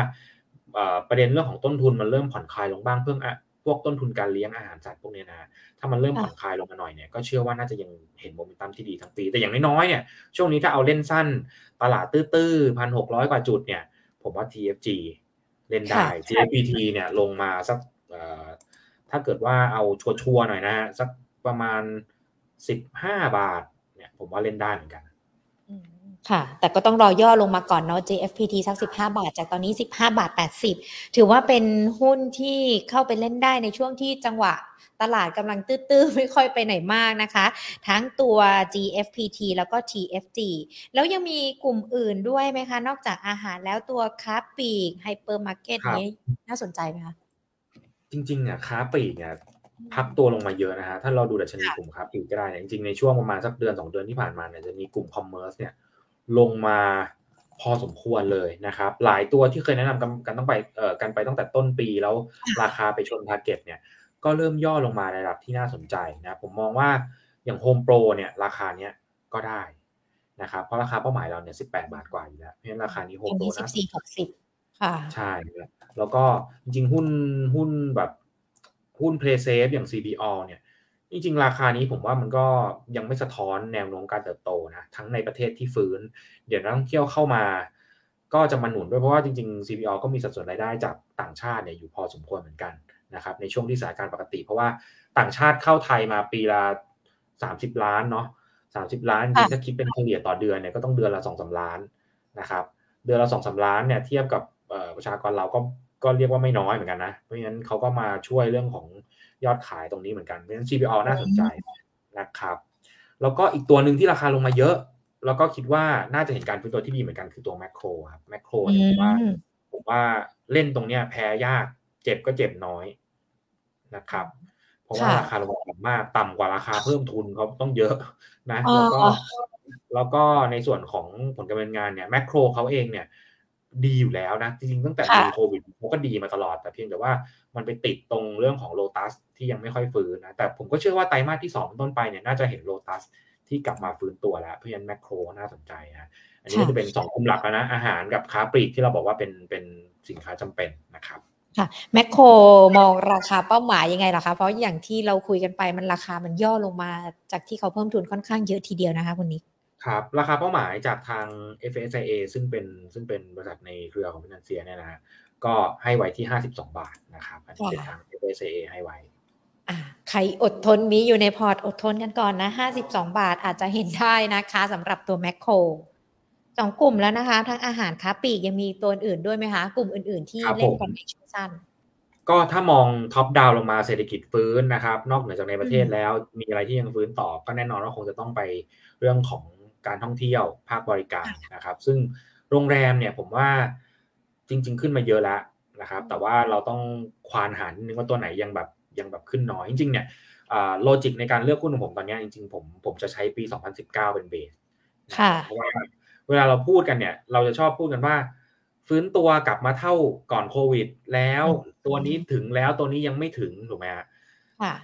เอ่อประเด็นเรื่องของต้นทุนมันเริ่มผ่อนคลายลงบ้างเพื่ออะ พวกต้นทุนการเลี้ยงอาหารสัตว์พวกเนี้ยนะ ถ้ามันเริ่มผ่อนคลายลงมาหน่อยเนี่ยก็เชื่อว่าน่าจะยังเห็นโมเมนตัมที่ดีทั้งปี แต่อย่างน้อยๆเนี่ยช่วงนี้ถ้าเอาเล่นสั้น ตลาดตื้อๆพันหกร้อยกว่าจุดเนี่ย ผมว่า TFG เล่นได้ค่ะ GFPT เนี่ยลงมาสักเอ่อถ้าเกิดว่าเอาชัวร์ๆหน่อยนะฮะสักประมาณ15บาทเนี่ยผมว่าเล่นได้เหมือนกันอืม ค่ะ แต่ก็ต้องรอย่อลงมาก่อนเนาะ JFPT สัก 15 บาท จากตอนนี้ 15 บาท 80 ถือว่าเป็นหุ้นที่เข้าไปเล่นได้ในช่วงที่จังหวะตลาดกำลังตื้อๆ ไม่ค่อยไปไหนมากนะคะ ทั้งตัว GFPT แล้วก็ TFG แล้วยังมีกลุ่มอื่นด้วยไหมคะ นอกจากอาหารแล้วตัวค้าปลีกไฮเปอร์มาร์เก็ตครับนี้น่าสนใจไหมคะ จริงๆเนี่ยค้าปลีกเนี่ยพักตัวลงมาเยอะนะฮะ ถ้าเราดูดัชนีกลุ่มค้าปลีกก็ได้เนี่ยจริงๆในช่วงประมาณสักเดือนสองเดือนที่ผ่านมาเนี่ยจะมีกลุ่ม commerce เนี่ย ลงมาพอสมควรเลยนะครับ หลายตัวที่เคยแนะนำกันกันต้องไปเอ่อกันไปตั้งแต่ต้นปีแล้วราคาไปชน target เนี่ยก็เริ่มย่อลงมาในระดับที่น่าสนใจนะผมมองว่าอย่าง Home Pro เนี่ยราคาเนี้ยก็ได้นะครับเพราะราคาเป้าหมายเราเนี่ย18บาทกว่าอยู่แล้วเพราะฉะนั้นราคานี้ต Home อน Pro นี้น่าสนใจ14 60ค่ะใช่ครับแล้วก็จริงๆหุ้นหุ้นแบบหุ้น Play Safe อย่าง CPALL เนี่ย จริงๆ ราคานี้ผมว่ามันก็ยังไม่สะท้อนแนวโน้มการเติบโตนะทั้งในประเทศที่ฟื้น เดี๋ยวนักท่องเที่ยวเข้ามา ก็จะมาหนุนด้วยเพราะว่าจริงๆ CBO ก็มีสัดส่วนรายได้จากต่างชาติเนี่ยอยู่พอสมควรเหมือนกันนะครับในช่วงที่สถานการณ์ปกติ เพราะว่าต่างชาติเข้าไทยมาปีละ30 ล้านเนาะ30 ล้านจริงๆถ้าคิดเป็นเฉลี่ยต่อเดือนเนี่ยก็ต้องเดือนละ2-3ล้านนะครับเดือนละสองสาล้านเนี่ยเทียบกับเอ่อประชากรเราก็ก็เรียกว่าไม่น้อยเหมือนกันนะเพราะฉะนั้นเขาก็มาช่วยเรื่องของ ยอดขายตรงนี้เหมือนกันเพราะฉะนั้น CPO น่าสนใจนะครับ แล้วก็อีกตัวหนึ่งที่ราคาลงมาเยอะ แล้วก็คิดว่าน่าจะเห็นการฟื้นตัวที่ดีเหมือนกันคือตัวแมคโครครับแมคโครเนี่ยผมว่าผมว่าเล่นตรงเนี้ยแพ้ยาก เจ็บก็เจ็บน้อยนะครับ เพราะว่าราคาลงต่ำมากต่ำกว่าราคาเพิ่มทุนเขาต้องเยอะนะ แล้วก็แล้วก็ในส่วนของผลการดำเนินงานเนี่ยแมคโครเขาเองเนี่ย ดีอยู่แล้วนะ จริงๆตั้งแต่มีโควิดเขาก็ดีมาตลอด แต่เพียงแต่ว่ามันไปติดตรงเรื่องของโลตัสที่ยังไม่ค่อยฟื้นนะ แต่ผมก็เชื่อว่าไตรมาสที่สองต้นไปเนี่ยน่าจะเห็นโลตัสที่กลับมาฟื้นตัวแล้ว เพราะฉะนั้นแมคโครน่าสนใจนะอันนี้ก็จะเป็นสองกลุ่มหลักนะ อาหารกับค้าปลีกที่เราบอกว่าเป็นเป็นสินค้าจำเป็นนะครับค่ะแมคโครมองราคาเป้าหมายยังไงล่ะคะเพราะอย่างที่เราคุยกันไปมันราคามันย่อลงมาจากที่เขาเพิ่มทุนค่อนข้างเยอะทีเดียวนะคะคุณนิก ครับราคาเป้าหมายจากทาง FSIA ซึ่งเป็นซึ่งเป็นบริษัทในเครือของ Finansia เนี่ยนะฮะก็ให้ไว้ที่ 52 บาทนะครับอันนี้เป็นทาง FSIA ให้ไว้ใครอดทนมีอยู่ในพอร์ตอดทนกันก่อนนะ 52 บาทอาจจะเห็นได้นะคะสำหรับตัวแมคโครสองกลุ่มแล้วนะคะ ทั้งอาหารค้าปลีกยังมีตัวอื่นด้วยไหมคะ กลุ่มอื่นๆที่เล่นกันในช่วงสั้นก็ถ้ามอง top down ลงมาเศรษฐกิจฟื้นนะครับ นอกเหนือจากในประเทศแล้วมีอะไรที่ยังฟื้นต่อก็แน่นอนว่าคงจะต้องไปเรื่องของ การท่องเที่ยวภาคบริการนะครับ ซึ่งโรงแรมเนี่ยผมว่าจริง ๆ ขึ้นมาเยอะแล้วนะครับ แต่ว่าเราต้องควานหานิดนึงว่าตัวไหนยังแบบยังแบบขึ้นน้อยจริงๆเนี่ยโลจิกในการเลือกหุ้นของผมตอนนี้จริงๆผมผมจะใช้ปี 2019 เป็นเบสเพราะว่าเวลาเราพูดกันเนี่ย เราจะชอบพูดกันว่า ฟื้นตัวกลับมาเท่าก่อนโควิด แล้วตัวนี้ถึงแล้วตัวนี้ยังไม่ถึงถูกไหมฮะ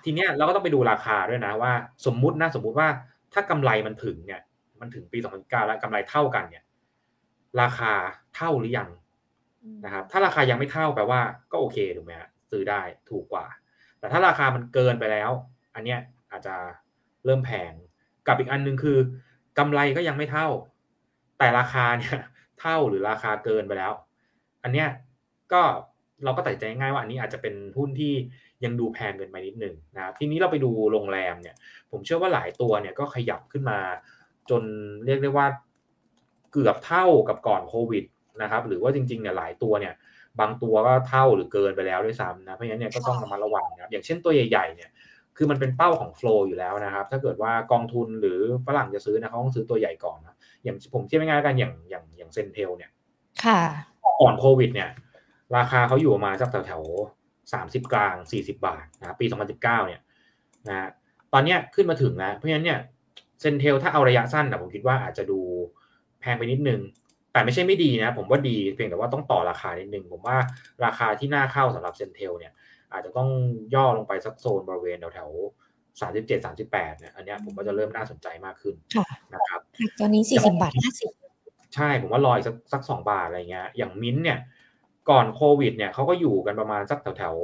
ทีเนี้ยเราก็ต้องไปดูราคาด้วยนะว่า สมมุตินะสมมุติว่าถ้ากำไรมันถึงเนี่ย มันถึงปี 2009 แล้วกำไรเท่ากันเนี่ย ราคาเท่าหรือยังนะครับ ถ้าราคายังไม่เท่าแปลว่าก็โอเคถูกไหมฮะซื้อได้ถูกกว่า แต่ถ้าราคามันเกินไปแล้ว อันเนี้ยอาจจะเริ่มแพงกับอีกอันนึงคือกำไรก็ยังไม่เท่า แต่ราคาเนี่ยเท่าหรือราคาเกินไปแล้ว อันเนี้ยก็เราก็ตัดใจง่ายว่าอันนี้อาจจะเป็นหุ้นที่ยังดูแพงเกินไปนิดหนึ่งนะครับทีนี้เราไปดูโรงแรมเนี่ย ผมเชื่อว่าหลายตัวเนี่ยก็ขยับขึ้นมา จนเรียกได้ว่าเกือบเท่ากับก่อนโควิดนะครับ หรือว่าจริงๆเนี่ยหลายตัวเนี่ย บางตัวก็เท่าหรือเกินไปแล้วด้วยซ้ำนะเพราะฉะนั้นเนี่ยก็ต้องระมัดระวังนะครับอย่างเช่นตัวใหญ่ๆเนี่ยคือมันเป็นเป้าของโฟล์อยู่แล้วนะครับ ถ้าเกิดว่ากองทุนหรือฝรั่งจะซื้อนะเขาต้องซื้อตัวใหญ่ก่อนนะอย่างผมเทียบง่ายๆกันอย่างอย่างอย่าง CENTEL เนี่ย ค่ะก่อนโควิด เนี่ย ราคาเขาอยู่ประมาณสักแถวแถวสามสิบกลางสี่สิบบาทนะปีสองพันสิบเก้าเนี่ยนะตอนเนี้ยขึ้นมาถึงแล้วเพราะฉะนั้นเนี่ย CENTEL ถ้าเอาระยะสั้นนะผมคิดว่าอาจจะดูแพงไปนิดนึง แต่ไม่ใช่ไม่ดีนะ ผมว่าดีเพียงแต่ว่าต้องต่อราคานิดนึง ผมว่าราคาที่น่าเข้าสำหรับ CENTEL เนี่ย อาจจะต้องย่อลงไปสักโซนบริเวณแถวแถวสามสิบเจ็ดสามสิบแปดเนี่ยอันนี้ผมก็จะเริ่มน่าสนใจมากขึ้นนะครับตอนนี้สี่สิบาทห้าสิบใช่ผมว่าลอยสักสักสองบาทอะไรเงี้ยอย่างมิ้นเนี่ย ก่อนโควิดเนี่ยเขาก็อยู่กันประมาณสักแถวแถว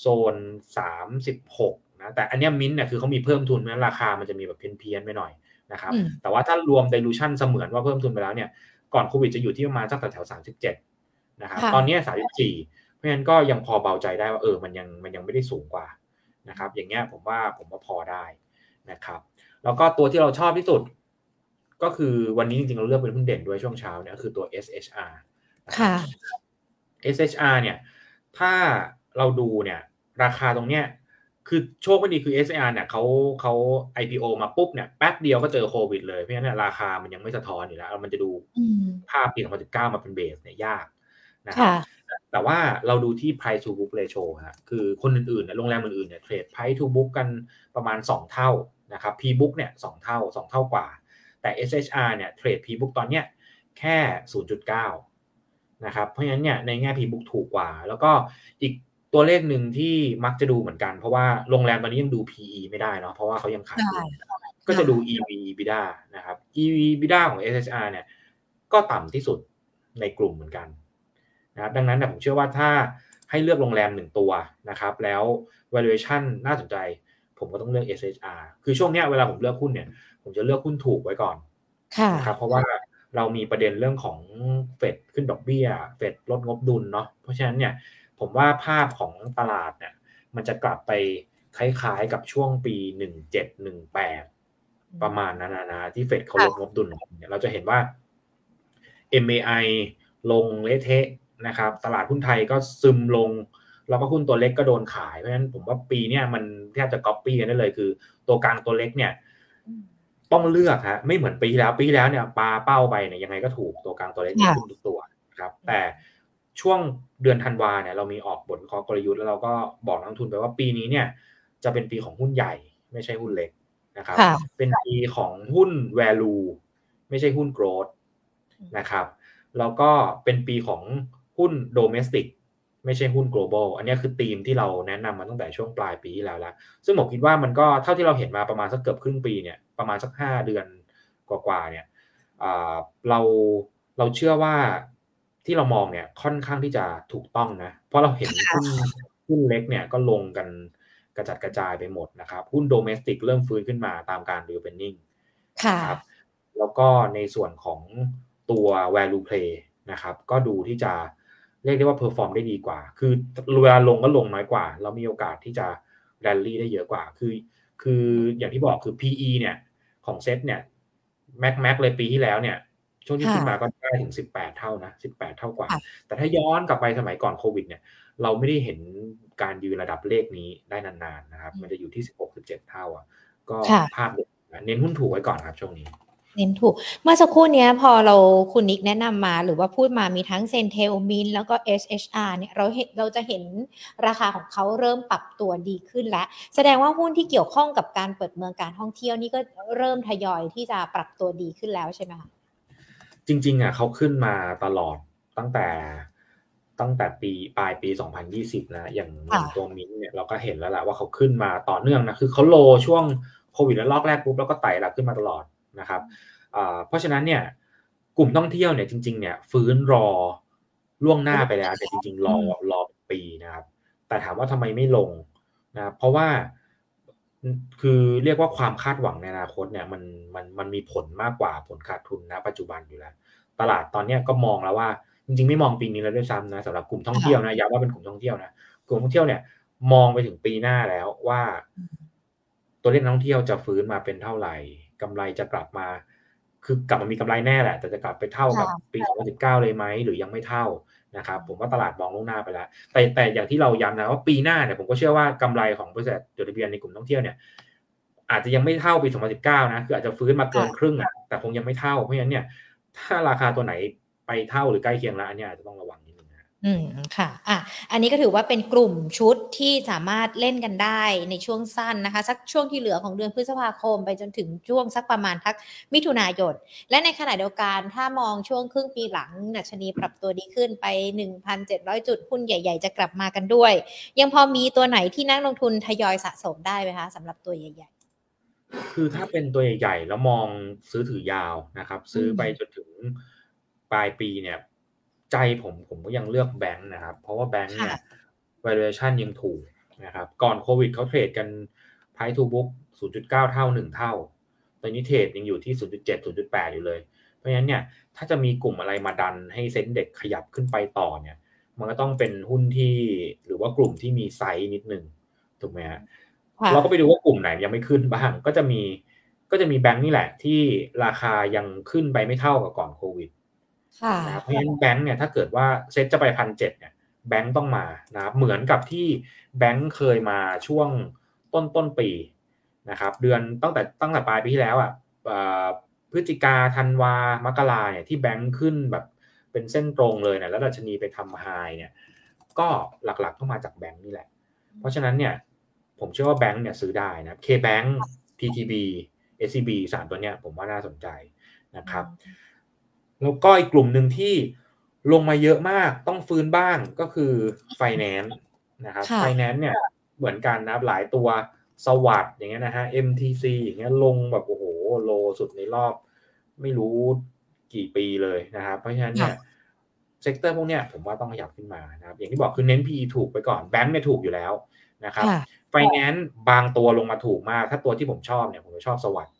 โซนสามสิบหก นะแต่อันนี้มิ้นเนี่ยคือเขามีเพิ่มทุนนั้นราคามันจะมีแบบเพี้ยนๆไปหน่อยนะครับแต่ว่าถ้ารวม dilution เสมือนว่าเพิ่มทุนไปแล้วเนี่ยก่อนโควิดจะอยู่ที่ประมาณสักแถวแถวสามสิบเจ็ดนะครับตอนนี้สามสิบสี่เพราะฉะนั้นก็ยังพอเบาใจได้ว่าเออมันยังมันยังไม่ได้สูงกว่านะครับอย่างเงี้ยผมว่าผมว่าพอได้นะครับ แล้วก็ตัวที่เราชอบที่สุด ก็คือวันนี้จริงๆเราเลือกเป็นหุ้นเด่นด้วยช่วงเช้าเนี่ยคือตัว SHR ค่ะ SHR เนี่ยถ้าเราดูเนี่ยราคาตรงเนี้ย คือโชคไม่ดีคือ SHR เนี่ยเขาเขา IPO มาปุ๊บเนี่ยแป๊บเดียวก็เจอโควิดเลยเพราะฉะนั้นราคามันยังไม่สะท้อนอยู่แล้ว มันจะดูภาพปี 2019 มาเป็นเบสเนี่ยยากนะครับแต่ว่าเราดูที่ price to book ratio ฮะคือคนอื่นๆเนี่ยโรงแรมอื่นๆเนี่ยเทรด price to book กันประมาณ 2 เท่านะครับ P book เนี่ย2เท่า 2 เท่ากว่า แต่ SHR เนี่ยเทรด P book ตอนเนี้ยแค่ 0.9นะครับเพราะฉะนั้นเนี่ยในแง่ P book ถูกกว่า แล้วก็อีก ตัวเลขหนึ่งที่มักจะดูเหมือนกัน เพราะว่าโรงแรมตอนนี้ยังดู PE ไม่ได้เนาะเพราะว่าเขายังขาดทุนก็จะดู EV EBITDA นะครับ EV EBITDA ของ SHR เนี่ย ก็ต่ำที่สุดในกลุ่มเหมือนกันนะครับดังนั้นผมเชื่อว่าถ้าให้เลือกโรงแรมหนึ่งตัวนะครับ แล้ว valuation น่าสนใจ ผมก็ต้องเลือก SHR คือช่วงนี้เวลาผมเลือกหุ้นเนี่ย ผมจะเลือกหุ้นถูกไว้ก่อนนะครับเพราะว่าเรามีประเด็นเรื่องของเฟดขึ้นดอกเบี้ย เฟดลดงบดุลเนาะเพราะฉะนั้นเนี่ย ผมว่าภาพของตลาดเนี่ยมันจะกลับไปคล้ายๆกับช่วงปีหนึ่งเจ็ดหนึ่งแปดประมาณนั้นนะที่เฟดเขาลดงบดุลเนี่ยเราจะเห็นว่า MAI ลงเละเทะนะครับ ตลาดหุ้นไทยก็ซึมลง แล้วก็หุ้นตัวเล็กก็โดนขาย เพราะฉะนั้นผมว่าปีนี้มันแทบจะก๊อปปี้กันได้เลยคือ ตัวกลางตัวเล็กเนี่ย ต้องเลือกฮะไม่เหมือนปีที่แล้วปีที่แล้วเนี่ยปลาเป้าไปเนี่ยยังไงก็ถูกตัวกลางตัวเล็กขึ้นทุกตัวครับ แต่ ช่วงเดือนธันวาเนี่ยเรามีออกบทวิเคราะห์กลยุทธ์แล้วเราก็บอกนักลงทุนไปว่าปีนี้เนี่ยจะเป็นปีของหุ้นใหญ่ ไม่ใช่หุ้นเล็กนะครับ เป็นปีของหุ้น value ไม่ใช่หุ้น growth นะครับแล้วก็เป็นปีของหุ้น domestic ไม่ใช่หุ้น global อันนี้คือธีมที่เราแนะนำมาตั้งแต่ช่วงปลายปีที่แล้วแล้วซึ่งผมคิดว่ามันก็เท่าที่เราเห็นมาประมาณสักเกือบครึ่งปีเนี่ยประมาณสักห้าเดือนกว่าๆเนี่ยเราเราเชื่อว่า ที่เรามองเนี่ยค่อนข้างที่จะถูกต้องนะ เพราะเราเห็นหุ้นหุ้นเล็กเนี่ยก็ลงกันกระจัดกระจายไปหมดนะครับ หุ้น domestic เริ่มฟื้นขึ้นมาตามการ reopening ครับแล้วก็ในส่วนของตัว value play นะครับ ก็ดูที่จะเรียกได้ว่า perform ได้ดีกว่า คือเวลาลงก็ลงน้อยกว่า แล้วมีโอกาสที่จะแรลลี่ได้เยอะกว่า คือ คืออย่างที่บอกคือ PE เนี่ยของเซ็ตเนี่ย max max เลยปีที่แล้วเนี่ย ช่วงที่ขึ้นมาก็ได้ถึง 18 เท่านะ 18 เท่ากว่า แต่ถ้าย้อนกลับไปสมัยก่อนโควิดเนี่ย เราไม่ได้เห็นการยืนระดับเลขนี้ได้นานๆนะครับ มันจะอยู่ที่ 16 17 เท่าอะ ก็ภาพเน้นหุ้นถูกไว้ก่อนครับช่วงนี้ เน้นถูก เมื่อสักครู่นี้พอเราคุณนิกแนะนำมาหรือว่าพูดมามีทั้ง CENTEL MINT แล้วก็ SHR เนี่ยเราเห็นเราจะเห็นราคาของเขาเริ่มปรับตัวดีขึ้นแล้ว แสดงว่าหุ้นที่เกี่ยวข้องกับการเปิดเมืองการท่องเที่ยวนี่ก็เริ่มทยอยที่จะปรับตัวดีขึ้นแล้วใช่ไหมคะ จริง ๆอะเขาขึ้นมาตลอดตั้งแต่ตั้งแต่ปีปลายปี 2020 นะ อย่างตัวมินเนี่ยเราก็เห็นแล้วแหละว่าเขาขึ้นมาต่อเนื่องนะคือเขาโลช่วงโควิดแล้วลอกแรกปุ๊บแล้วก็ไต่ระดับขึ้นมาตลอดนะครับเพราะฉะนั้นเนี่ยกลุ่มท่องเที่ยวเนี่ยจริง ๆ เนี่ยฟื้นรอล่วงหน้าไปแล้วแต่จริง ๆ รอรอปีนะครับ แต่ถามว่าทำไมไม่ลงนะเพราะว่า คือเรียกว่าความคาดหวังในอนาคตเนี่ยมันมันมันมีผลมากกว่าผลขาดทุนนะปัจจุบันอยู่แล้ว ตลาดตอนนี้ก็มองแล้วว่า จริงๆ ไม่มองปีนี้แล้วด้วยซ้ำนะสำหรับกลุ่มท่องเที่ยวนะย้ำว่าเป็นกลุ่มท่องเที่ยวนะกลุ่มท่องเที่ยวเนี่ย มองไปถึงปีหน้าแล้วว่า ตัวเลขนักท่องเที่ยวจะฟื้นมาเป็นเท่าไหร่กำไรจะกลับมา คือกลับมามีกำไรแน่แหละ แต่จะกลับไปเท่ากับปี 2019 เลยไหมหรือยังไม่เท่า นะครับผมว่าตลาดมองล่วงหน้าไปแล้ว แต่แต่อย่างที่เราย้ำนะว่าปีหน้าเนี่ยผมก็เชื่อว่ากำไรของบริษัทจดทะเบียนในกลุ่มท่องเที่ยวเนี่ยอาจจะยังไม่เท่าปี 2019 นะ คืออาจจะฟื้นมาเกินครึ่งอะแต่คงยังไม่เท่า เพราะฉะนั้นเนี่ย ถ้าราคาตัวไหนไปเท่าหรือใกล้เคียงแล้วอันนี้อาจจะต้องระวัง อืมค่ะ อะ อันนี้ก็ถือว่าเป็นกลุ่มชุดที่สามารถเล่นกันได้ในช่วงสั้นนะคะ สักช่วงที่เหลือของเดือนพฤษภาคม ไปจนถึงช่วงสักประมาณทักมิถุนายน และในขณะเดียวกันถ้ามองช่วงครึ่งปีหลังนัชนีปรับตัวดีขึ้นไป 1,700 จุดหุ้นใหญ่ ๆ จะกลับมากันด้วย ยังพอมีตัวไหนที่นักลงทุนทยอยสะสมได้ไหมคะสำหรับตัวใหญ่ ๆ คือถ้าเป็นตัวใหญ่ ๆ แล้วมองซื้อถือยาวนะครับ ซื้อไปจนถึงปลายปีเนี่ย ใจผมผมก็ยังเลือกแบงค์นะครับ เพราะว่าแบงค์เนี่ย valuation ยังถูกนะครับ ก่อนโควิดเขาเทรดกัน price to book 0.9 เท่า 1 เท่า ตอนนี้ trade ยังอยู่ที่ 0.7 0.8 อยู่เลย เพราะฉะนั้นเนี่ย ถ้าจะมีกลุ่มอะไรมาดันให้ SET Index ขยับขึ้นไปต่อเนี่ย มันก็ต้องเป็นหุ้นที่หรือว่ากลุ่มที่มีไซส์นิดนึง ถูกไหมฮะ เราก็ไปดูว่ากลุ่มไหนยังไม่ขึ้นบ้าง ก็จะมี ก็จะมีแบงค์นี่แหละ ที่ราคายังขึ้นไปไม่เท่ากับก่อนโควิด นะครับเพราะฉะนั้นแบงค์เนี่ยถ้าเกิดว่าเซ็ตจะไปพันเจ็ดเนี่ยแบงค์ต้องมานะครับเหมือนกับที่แบงค์เคยมาช่วงต้นต้นปีนะครับเดือนตั้งแต่ตั้งแต่ปลายปีที่แล้วอะพฤศจิกาธันวามกราเนี่ยที่แบงค์ขึ้นแบบเป็นเส้นตรงเลยเนี่ยแล้วดัชนีไปทำไฮเนี่ยก็หลักๆก็มาจากแบงค์นี่แหละ เพราะฉะนั้นเนี่ยผมเชื่อว่าแบงค์เนี่ยซื้อได้นะ K-Bank TTB SCB สามตัวเนี้ยผมว่าน่าสนใจนะครับ แล้วก็อีกกลุ่มหนึ่งที่ลงมาเยอะมากต้องฟื้นบ้างก็คือไฟแนนซ์นะครับไฟแนนซ์เนี่ยเหมือนกันนะหลายตัว SAWAD อย่างเงี้ยนะฮะ MTC อย่างเงี้ยลงแบบโอ้โห low สุดในรอบ ไม่รู้กี่ปีเลยนะครับเพราะฉะนั้นเนี่ย sector พวกเนี้ยผมว่าต้องขยับขึ้นมานะครับอย่างที่บอกคือเน้น PE ถูกไปก่อนแบงก์เนี่ยถูกอยู่แล้วนะครับไฟแนนซ์บางตัวลงมาถูกมาก ถ้าตัวที่ผมชอบเนี่ยผมจะชอบ SAWAD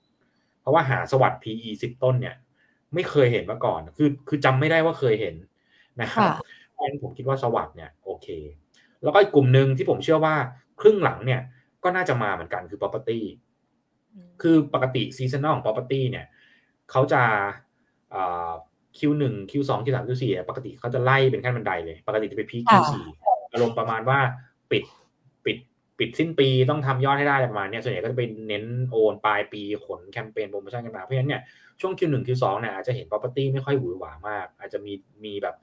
เพราะว่าหาสวัสด์ PE สิบต้นเนี่ย ไม่เคยเห็นมาก่อน คือคือจำไม่ได้ว่าเคยเห็นนะครับเพราะฉะนั้นผมคิดว่าสวัสด์เนี่ยโอเค แล้วก็อีกกลุ่มหนึ่งที่ผมเชื่อว่าครึ่งหลังเนี่ยก็น่าจะมาเหมือนกันคือ property คือปกติซีซันนอลของ property เนี่ยเขาจะ Q1 Q2 Q3 Q4 ปกติเขาจะไล่เป็นขั้นบันไดเลย ปกติจะไปพีค Q4 อารมณ์ประมาณว่าปิดปิด ปิดสิ้นปีต้องทำยอดให้ได้ประมาณนี้ส่วนใหญ่ก็จะเป็นเน้นโอนปลายปีขนแคมเปญโปรโมชั่นกันมาเพราะฉะนั้นเนี่ยช่วง Q1 Q2 เนี่ยอาจจะเห็น property ไม่ค่อยหวือหวามาก อาจจะมีมีแบบ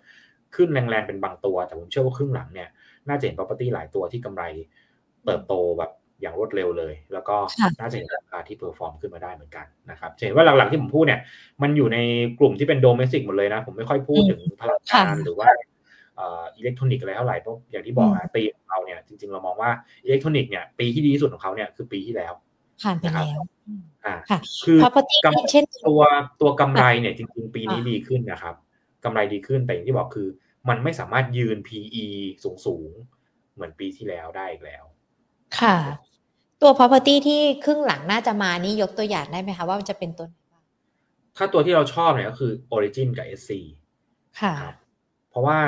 ขึ้นแรงๆเป็นบางตัว แต่ผมเชื่อว่าครึ่งหลังเนี่ยน่าจะเห็น property หลายตัวที่กำไรเติบโตแบบอย่างรวดเร็วเลย แล้วก็น่าจะเห็นราคาที่ perform ขึ้นมาได้เหมือนกันนะครับเห็นว่าหลักๆที่ผมพูดเนี่ยมันอยู่ในกลุ่มที่เป็น domestic หมดเลยนะ ผมไม่ค่อยพูดถึงพลังงานหรือว่า อิเล็กทรอนิกส์อะไรเท่าไหร่เพราะอย่างที่บอกนะตีของเราเนี่ยจริงๆเรามองว่าอิเล็กทรอนิกส์เนี่ยปีที่ดีที่สุดของเขาเนี่ยคือปีที่แล้วผ่านไปแล้วอ่าคือกำเช่นตัวตัวกำไรเนี่ยจริง ๆ ปีนี้ดีขึ้นนะครับกำไรดีขึ้นแต่อย่างที่บอกคือ มันไม่สามารถยืน PE สูงสูงเหมือนปีที่แล้วได้อีกแล้ว ค่ะ ตัว property ที่ครึ่งหลังน่าจะมานี่ยกตัวอย่างได้ไหมคะว่ามันจะเป็นตัวถ้าตัวที่เราชอบเนี่ยก็คือ Origin กับ SC ค่ะ เพราะว่า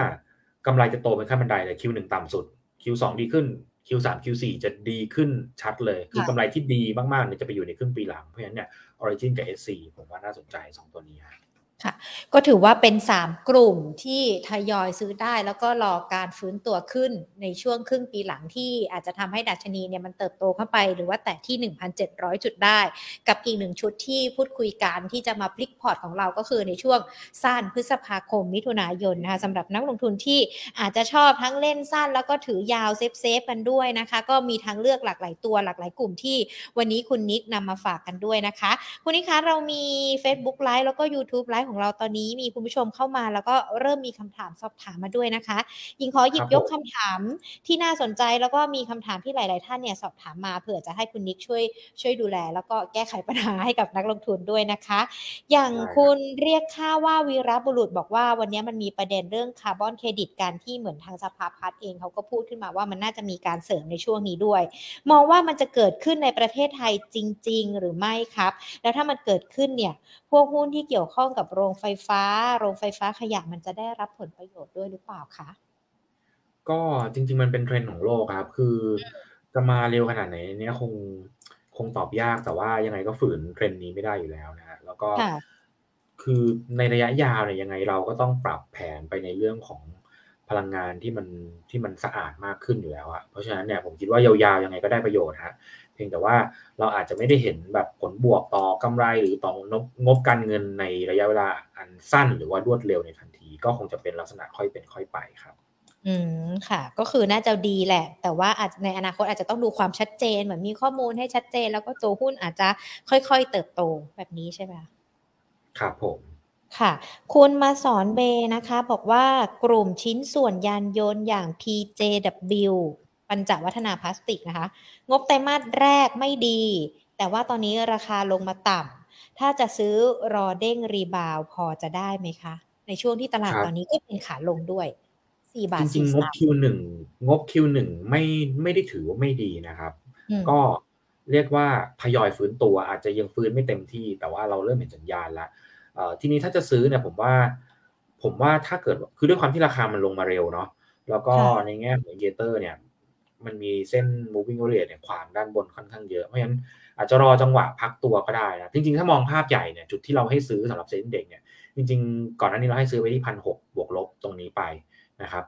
กำไรจะโตเป็นขั้นบันไดเลย Q1 ต่ำสุด Q2 ดีขึ้น Q3 Q4 จะดีขึ้นชัดเลย คือกำไรที่ดีมากๆเนี่ยจะไปอยู่ในครึ่งปีหลัง เพราะฉะนั้นเนี่ย Origin กับ SC ผมว่าน่าสนใจ 2 ตัวนี้ครับ ค่ะก็ถือว่าเป็น 3 กลุ่มที่ทยอยซื้อได้ แล้วก็รอการฟื้นตัวขึ้นในช่วงครึ่งปีหลังที่อาจจะทำให้ดัชนีเนี่ยมันเติบโตเข้าไป หรือว่าแต่ที่ 1,700 จุดได้ กับอีกหนึ่งชุดที่พูดคุยกันที่จะมาพลิกพอร์ตของเราก็คือในช่วงสั้นพฤษภาคมมิถุนายนนะคะสำหรับนักลงทุนที่อาจจะชอบทั้งเล่นสั้น แล้วก็ถือยาว safe safe กันด้วยนะคะ ก็มีทางเลือกหลากหลายตัวหลากหลายกลุ่มที่วันนี้คุณนิกนำมาฝากกันด้วยนะคะคุณนิกคะเรามี Facebook ไลฟ์แล้วก็ YouTube ไลฟ์ของเราตอนนี้มีคุณผู้ชมเข้ามา แล้วก็เริ่มมีคำถามสอบถามมาด้วยนะคะยิงขอหยิบยกคำถามที่น่าสนใจแล้วก็มีคำถามที่หลาย ๆ ท่านเนี่ยสอบถามมาเผื่อจะให้คุณนิกช่วยช่วยดูแล แล้วก็แก้ไขปัญหาให้กับนักลงทุนด้วยนะคะ อย่างคุณเรียกค่าว่าวีรบุรุษบอกว่าวันนี้มันมีประเด็นเรื่องคาร์บอนเครดิตการที่เหมือนทางสภาพัฒน์เองเขาก็พูดขึ้นมาว่ามันน่าจะมีการเสริมในช่วงนี้ด้วย มองว่ามันจะเกิดขึ้นในประเทศไทยจริง ๆ หรือไม่ครับ แล้วถ้ามันเกิดขึ้นเนี่ยพวกหุ้นที่เกี่ยวข้องกับโรงไฟฟ้า โรงไฟฟ้าขยะมันจะได้รับผลประโยชน์ด้วยหรือเปล่าคะก็จริง ๆ มันเป็นเทรนด์ของโลกครับ คือจะมาเร็วขนาดไหนเนี่ยคงคงตอบยากแต่ว่ายังไงก็ฝืนเทรนด์นี้ไม่ได้อยู่แล้วนะฮะแล้วก็คือในระยะยาวเนี่ยยังไงเราก็ต้องปรับแผนไปในเรื่องของพลังงานที่มันที่มันสะอาดมากขึ้นอยู่แล้วอะเพราะฉะนั้นเนี่ยผมคิดว่ายาวๆยังไงก็ได้ประโยชน์ฮะ เพียงแต่ว่าเราอาจจะไม่ได้เห็นแบบผลบวกต่อกำไรหรือต่องบการเงินในระยะเวลาอันสั้นหรือว่ารวดเร็วในทันที ก็คงจะเป็นลักษณะค่อยเป็นค่อยไปครับอืมค่ะ ก็คือน่าจะดีแหละ แต่ว่าอาจในอนาคตอาจจะต้องดูความชัดเจนเหมือนมีข้อมูลให้ชัดเจน แล้วก็ตัวหุ้นอาจจะค่อยๆ เติบโตแบบนี้ใช่ไหมครับผมค่ะ คุณมาสอนเบนะคะ บอกว่ากลุ่มชิ้นส่วนยานยนต์อย่าง PJW ปัญจวัฒนาพลาสติกนะคะ งบไตรมาสแรกไม่ดี แต่ว่าตอนนี้ราคาลงมาต่ำถ้าจะซื้อรอเด้ง rebound พอจะได้ไหมคะ ในช่วงที่ตลาดตอนนี้ก็เป็นขาลงด้วยสี่บาทจริงๆงบ Q1 งบ Q1 ไม่ไม่ได้ถือว่าไม่ดีนะครับ ก็เรียกว่าทยอยฟื้นตัวอาจจะยังฟื้นไม่เต็มที่ แต่ว่าเราเริ่มเห็นสัญญาณแล้วทีนี้ถ้าจะซื้อเนี่ยผมว่า ผมว่าถ้าเกิดคือด้วยความที่ราคามันลงมาเร็วเนาะแล้วก็ในแง่ของ indicator เนี่ย มันมีเส้น moving average เนี่ยขวางด้านบนค่อนข้างเยอะ เพราะฉะนั้นอาจจะรอจังหวะพักตัวก็ได้นะจริงๆ ถ้ามองภาพใหญ่เนี่ยจุดที่เราให้ซื้อสำหรับ SET Index เนี่ยจริงๆ ก่อนหน้านี้เราให้ซื้อไว้ที่พันหกบวกลบตรงนี้ไปนะครับ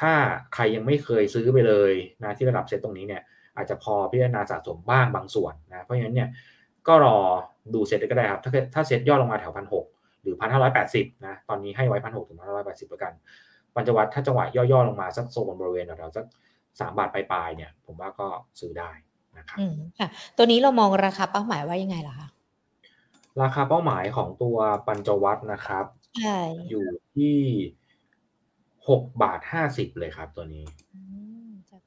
ถ้าใครยังไม่เคยซื้อไปเลยนะที่ระดับเซ็ตตรงนี้เนี่ยอาจจะพอพิจารณาสะสมบ้างบางส่วนนะเพราะฉะนั้นเนี่ยก็รอดูเซ็ตก็ได้ครับ ถ้าถ้าเซ็ตย่อลงมาแถวพันหกหรือพันห้าร้อยแปดสิบนะตอนนี้ให้ไว้พันหกถึงพันห้าร้อยแปดสิบแล้วกันปัญจวัตถ้าจังหวะย่อๆลงมาสักโซนบริเวณแถวสัก สามบาทปลายๆเนี่ย ผมว่าก็ซื้อได้นะครับค่ะตัวนี้เรามองราคาเป้าหมายว่ายังไงล่ะคะราคาเป้าหมายของตัวปัญจวัตนะครับใช่อยู่ที่หกบาทห้าสิบเลยครับตัวนี้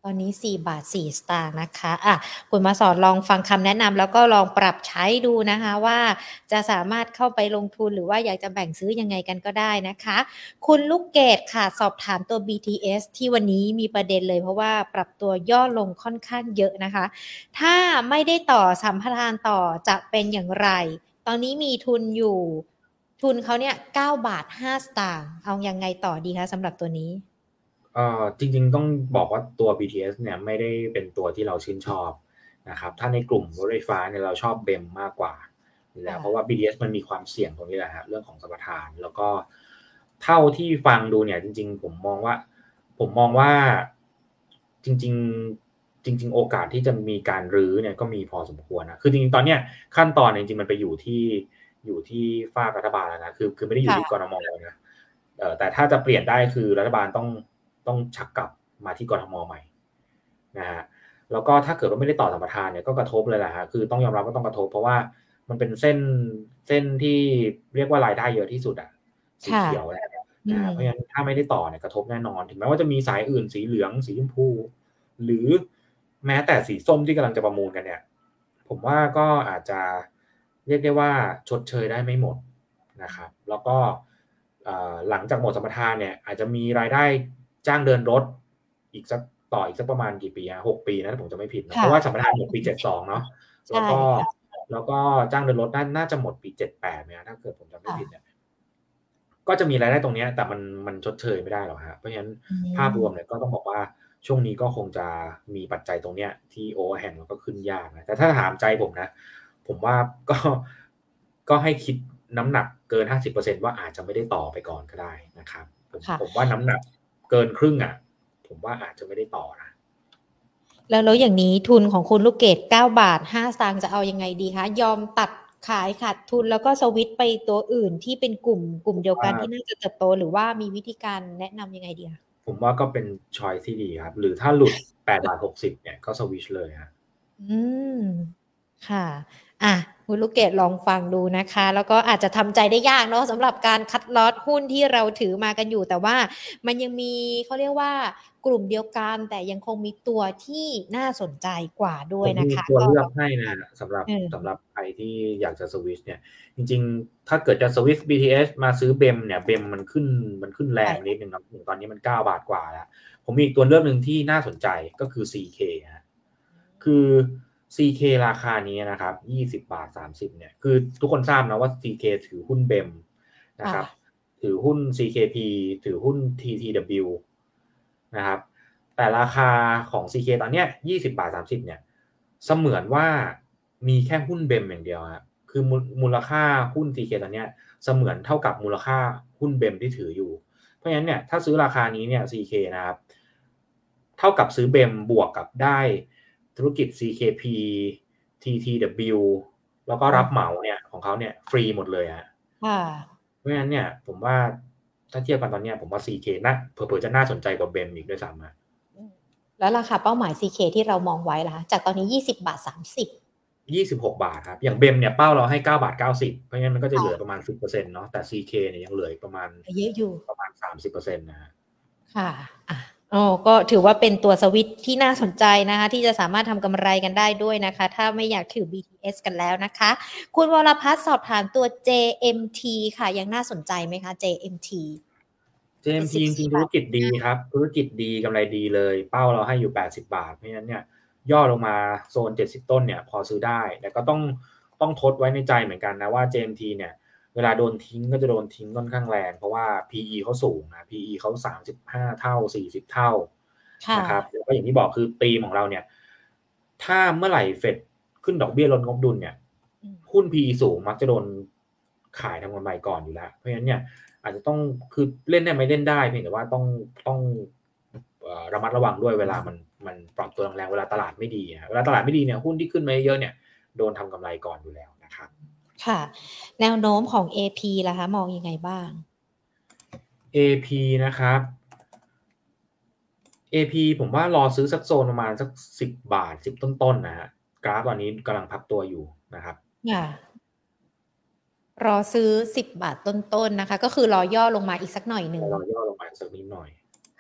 ตอนนี้ 4 บาท 4 สตางค์นะคะ อะ คุณมาสอนลองฟังคำแนะนำแล้วก็ลองปรับใช้ดูนะคะว่าจะสามารถเข้าไปลงทุนหรือว่าอยากจะแบ่งซื้อยังไงกันก็ได้นะคะ คุณลูกเกดค่ะ สอบถามตัว BTS ที่วันนี้มีประเด็นเลยเพราะว่าปรับตัวย่อลงค่อนข้างเยอะนะคะ ถ้าไม่ได้ต่อสัมปทานต่อจะเป็นอย่างไร ตอนนี้มีทุนอยู่ ทุนเขาเนี่ย9บาท 5 สตางค์ เอายังไงต่อดีคะสำหรับตัวนี้ เอ่อจริง ๆ ต้องบอกว่าตัว BTS เนี่ยไม่ได้เป็นตัวที่เราชื่นชอบนะครับถ้าในกลุ่มรถไฟฟ้าเนี่ยเราชอบเบมมากกว่า แล้วเพราะว่า BTS มันมีความเสี่ยงตรงนี้แหละฮะเรื่องของสัมปทาน แล้วก็เท่าที่ฟังดูเนี่ย จริง ๆ ผมมองว่า ผมมองว่าจริง ๆ จริง ๆ โอกาสที่จะมีการรื้อเนี่ยก็มีพอสมควรนะคือจริงๆตอนเนี้ยขั้นตอนจริงๆมันไปอยู่ที่อยู่ที่ฝ้ากรัฐบาลแล้วนะคือคือไม่ได้อยู่ที่กรมนะเออแต่ถ้าจะเปลี่ยนได้คือรัฐบาลต้อง ต้องชักกลับมาที่กรทมใหม่นะฮะแล้วก็ถ้าเกิดว่าไม่ได้ต่อสัมปทานเนี่ยก็กระทบเลยแหละฮะคือต้องยอมรับว่าต้องกระทบ เพราะว่ามันเป็นเส้นเส้นที่เรียกว่ารายได้เยอะที่สุดอะสีเขียวแหละนะฮะเพราะฉะนั้นถ้าไม่ได้ต่อเนี่ยกระทบแน่นอน ถึงแม้ว่าจะมีสายอื่นสีเหลืองสีชมพู หรือแม้แต่สีส้มที่กำลังจะประมูลกันเนี่ย ผมว่าก็อาจจะเรียกได้ว่าชดเชยได้ไม่หมดนะครับ แล้วก็หลังจากหมดสัมปทานเนี่ยอาจจะมีรายได้ จ้างเดินรถ อีกสักต่ออีกสักประมาณกี่ปีอะหกปีนะผมจะไม่ผิดนะเพราะว่าสัมปทานหมดปีเจ็ดสองเนาะแล้วก็แล้วก็จ้างเดินรถน่าจะหมดปีเจ็ดแปดเนี่ยถ้าเกิดผมจำไม่ผิดเนี่ยก็จะมีรายได้ตรงนี้แต่มันมันชดเชยไม่ได้หรอกฮะเพราะฉะนั้นภาพรวมเนี่ยก็ต้องบอกว่าช่วงนี้ก็คงจะมีปัจจัยตรงเนี้ย ที่ overhang แล้วก็ขึ้นยากนะแต่ถ้าถามใจผมนะ ผมว่าก็ก็ให้คิดน้ำหนักเกินห้าสิบเปอร์เซ็นต์ว่าอาจจะไม่ได้ต่อไปก่อนก็ได้นะครับ ผมผมว่าน้ำหนัก เกินครึ่งอะ ผมว่าอาจจะไม่ได้ต่อนะแล้วแล้วอย่างนี้ทุนของคุณลูกเกดเก้าบาทห้าสตางค์จะเอายังไงดีคะยอมตัดขายขาดทุนแล้วก็สวิตไปตัวอื่นที่เป็นกลุ่มกลุ่มเดียวกันที่น่าจะเติบโต หรือว่ามีวิธีการแนะนํำยังไงดีคะผมว่าก็เป็นชอยที่ดีครับ หรือถ้าหลุดแปดบาทหกสิบเนี่ยก็สวิชเลยครับอืม ค่ะอะคุณลูกเกดลองฟังดูนะคะ แล้วก็อาจจะทำใจได้ยากเนาะสำหรับการคัดลอตหุ้นที่เราถือมากันอยู่ แต่ว่ามันยังมีเขาเรียกว่ากลุ่มเดียวกันแต่ยังคงมีตัวที่น่าสนใจกว่าด้วยนะคะตัวเลือกให้นะสำหรับสำหรับใครที่อยากจะสวิชเนี่ย จริง ๆ ถ้าเกิดจะสวิช BTS มาซื้อเบมเนี่ยเบมมันขึ้นมันขึ้นแรงนิดนึงครับตอนนี้มัน 9 บาทกว่าแล้ว ผมมีอีกตัวเลือกหนึ่งที่น่าสนใจก็คือ CK ฮะคือ CK ราคานี้นะครับ20บาท30เนี่ย คือทุกคนทราบนะว่า CK ถือหุ้นเบมนะครับ ถือหุ้น CKP ถือหุ้น TTW นะครับ แต่ราคาของ CK ตอนเนี้ย20บาท30เนี่ย เสมือนว่ามีแค่หุ้นเบมอย่างเดียวครับคือมูลค่าหุ้น CK ตอนเนี้ยเสมือนเท่ากับมูลค่าหุ้นเบมที่ถืออยู่ เพราะฉะนั้นเนี่ยถ้าซื้อราคานี้เนี่ย CK นะครับ เท่ากับซื้อเบมบวกกับได้ ธุรกิจ CKP TTW แล้วก็รับเหมาเนี่ยของเขาเนี่ยฟรีหมดเลยฮะเพราะฉะนั้นเนี่ยผมว่าถ้าเทียบกันตอนนี้ผมว่า 4K นะเผื่อๆจะน่าสนใจกว่าเบมอีกด้วยซ้ำอะแล้วราคาเป้าหมาย 4K ที่เรามองไว้ล่ะจากตอนนี้ 20 บาท 30 26 บาทครับ อย่างเบมเนี่ยเป้าเราให้ 9 บาท 90 เพราะงั้นมันก็จะเหลือประมาณ 10%เนาะแต่ 4K เนี่ยยังเหลือประมาณเยอะอยู่ประมาณ 30%นะฮะค่ะอะ อ๋อก็ถือว่าเป็นตัวสวิตที่น่าสนใจนะคะ ที่จะสามารถทำกำไรกันได้ด้วยนะคะ ถ้าไม่อยากถือ BTS กันแล้วนะคะ คุณวรพัฒน์สอบถามตัว JMT ค่ะ ยังน่าสนใจไหมคะ JMT JMT จริงๆธุรกิจดีครับ ธุรกิจดีกำไรดีเลย เป้าเราให้อยู่ 80 บาท เพราะฉะนั้นเนี่ยย่อลงมาโซน 70 ต้นเนี่ยพอซื้อได้ แต่ก็ต้องต้องทดไว้ในใจเหมือนกันนะว่า JMT เนี่ย เวลาโดนทิ้งก็จะโดนทิ้งค่อนข้างแรง เพราะว่า PE เขาสูงนะ PE เขา35เท่า40เท่านะครับแล้วก็อย่างที่บอกคือตีมของเราเนี่ย ถ้าเมื่อไหร่เฟดขึ้นดอกเบี้ยลดงบดุลเนี่ยหุ้น PE สูงมักจะโดนขายทำกำไรก่อนอยู่แล้ว เพราะฉะนั้นเนี่ยอาจจะต้องคือเล่นได้ไหมเล่นได้เพียงแต่ว่าต้องต้องระมัดระวังด้วยเวลามันมันปรับตัวแรงเวลาตลาดไม่ดีเวลาตลาดไม่ดีเนี่ยหุ้นที่ขึ้นมาเยอะเนี่ยโดนทำกำไรก่อนอยู่แล้วนะครับ ค่ะ แนวโน้มของ AP ล่ะคะ มองยังไงบ้าง AP นะครับ AP ผมว่ารอซื้อสักโซนประมาณสักสิบบาทสิบต้นๆนะฮะกราฟตอนนี้กำลังพักตัวอยู่นะครับค่ะรอซื้อสิบบาทต้นๆนนะคะ ก็คือรอย่อลงมาอีกสักหน่อยหนึ่งรอย่อลงมาสักนิดหน่อย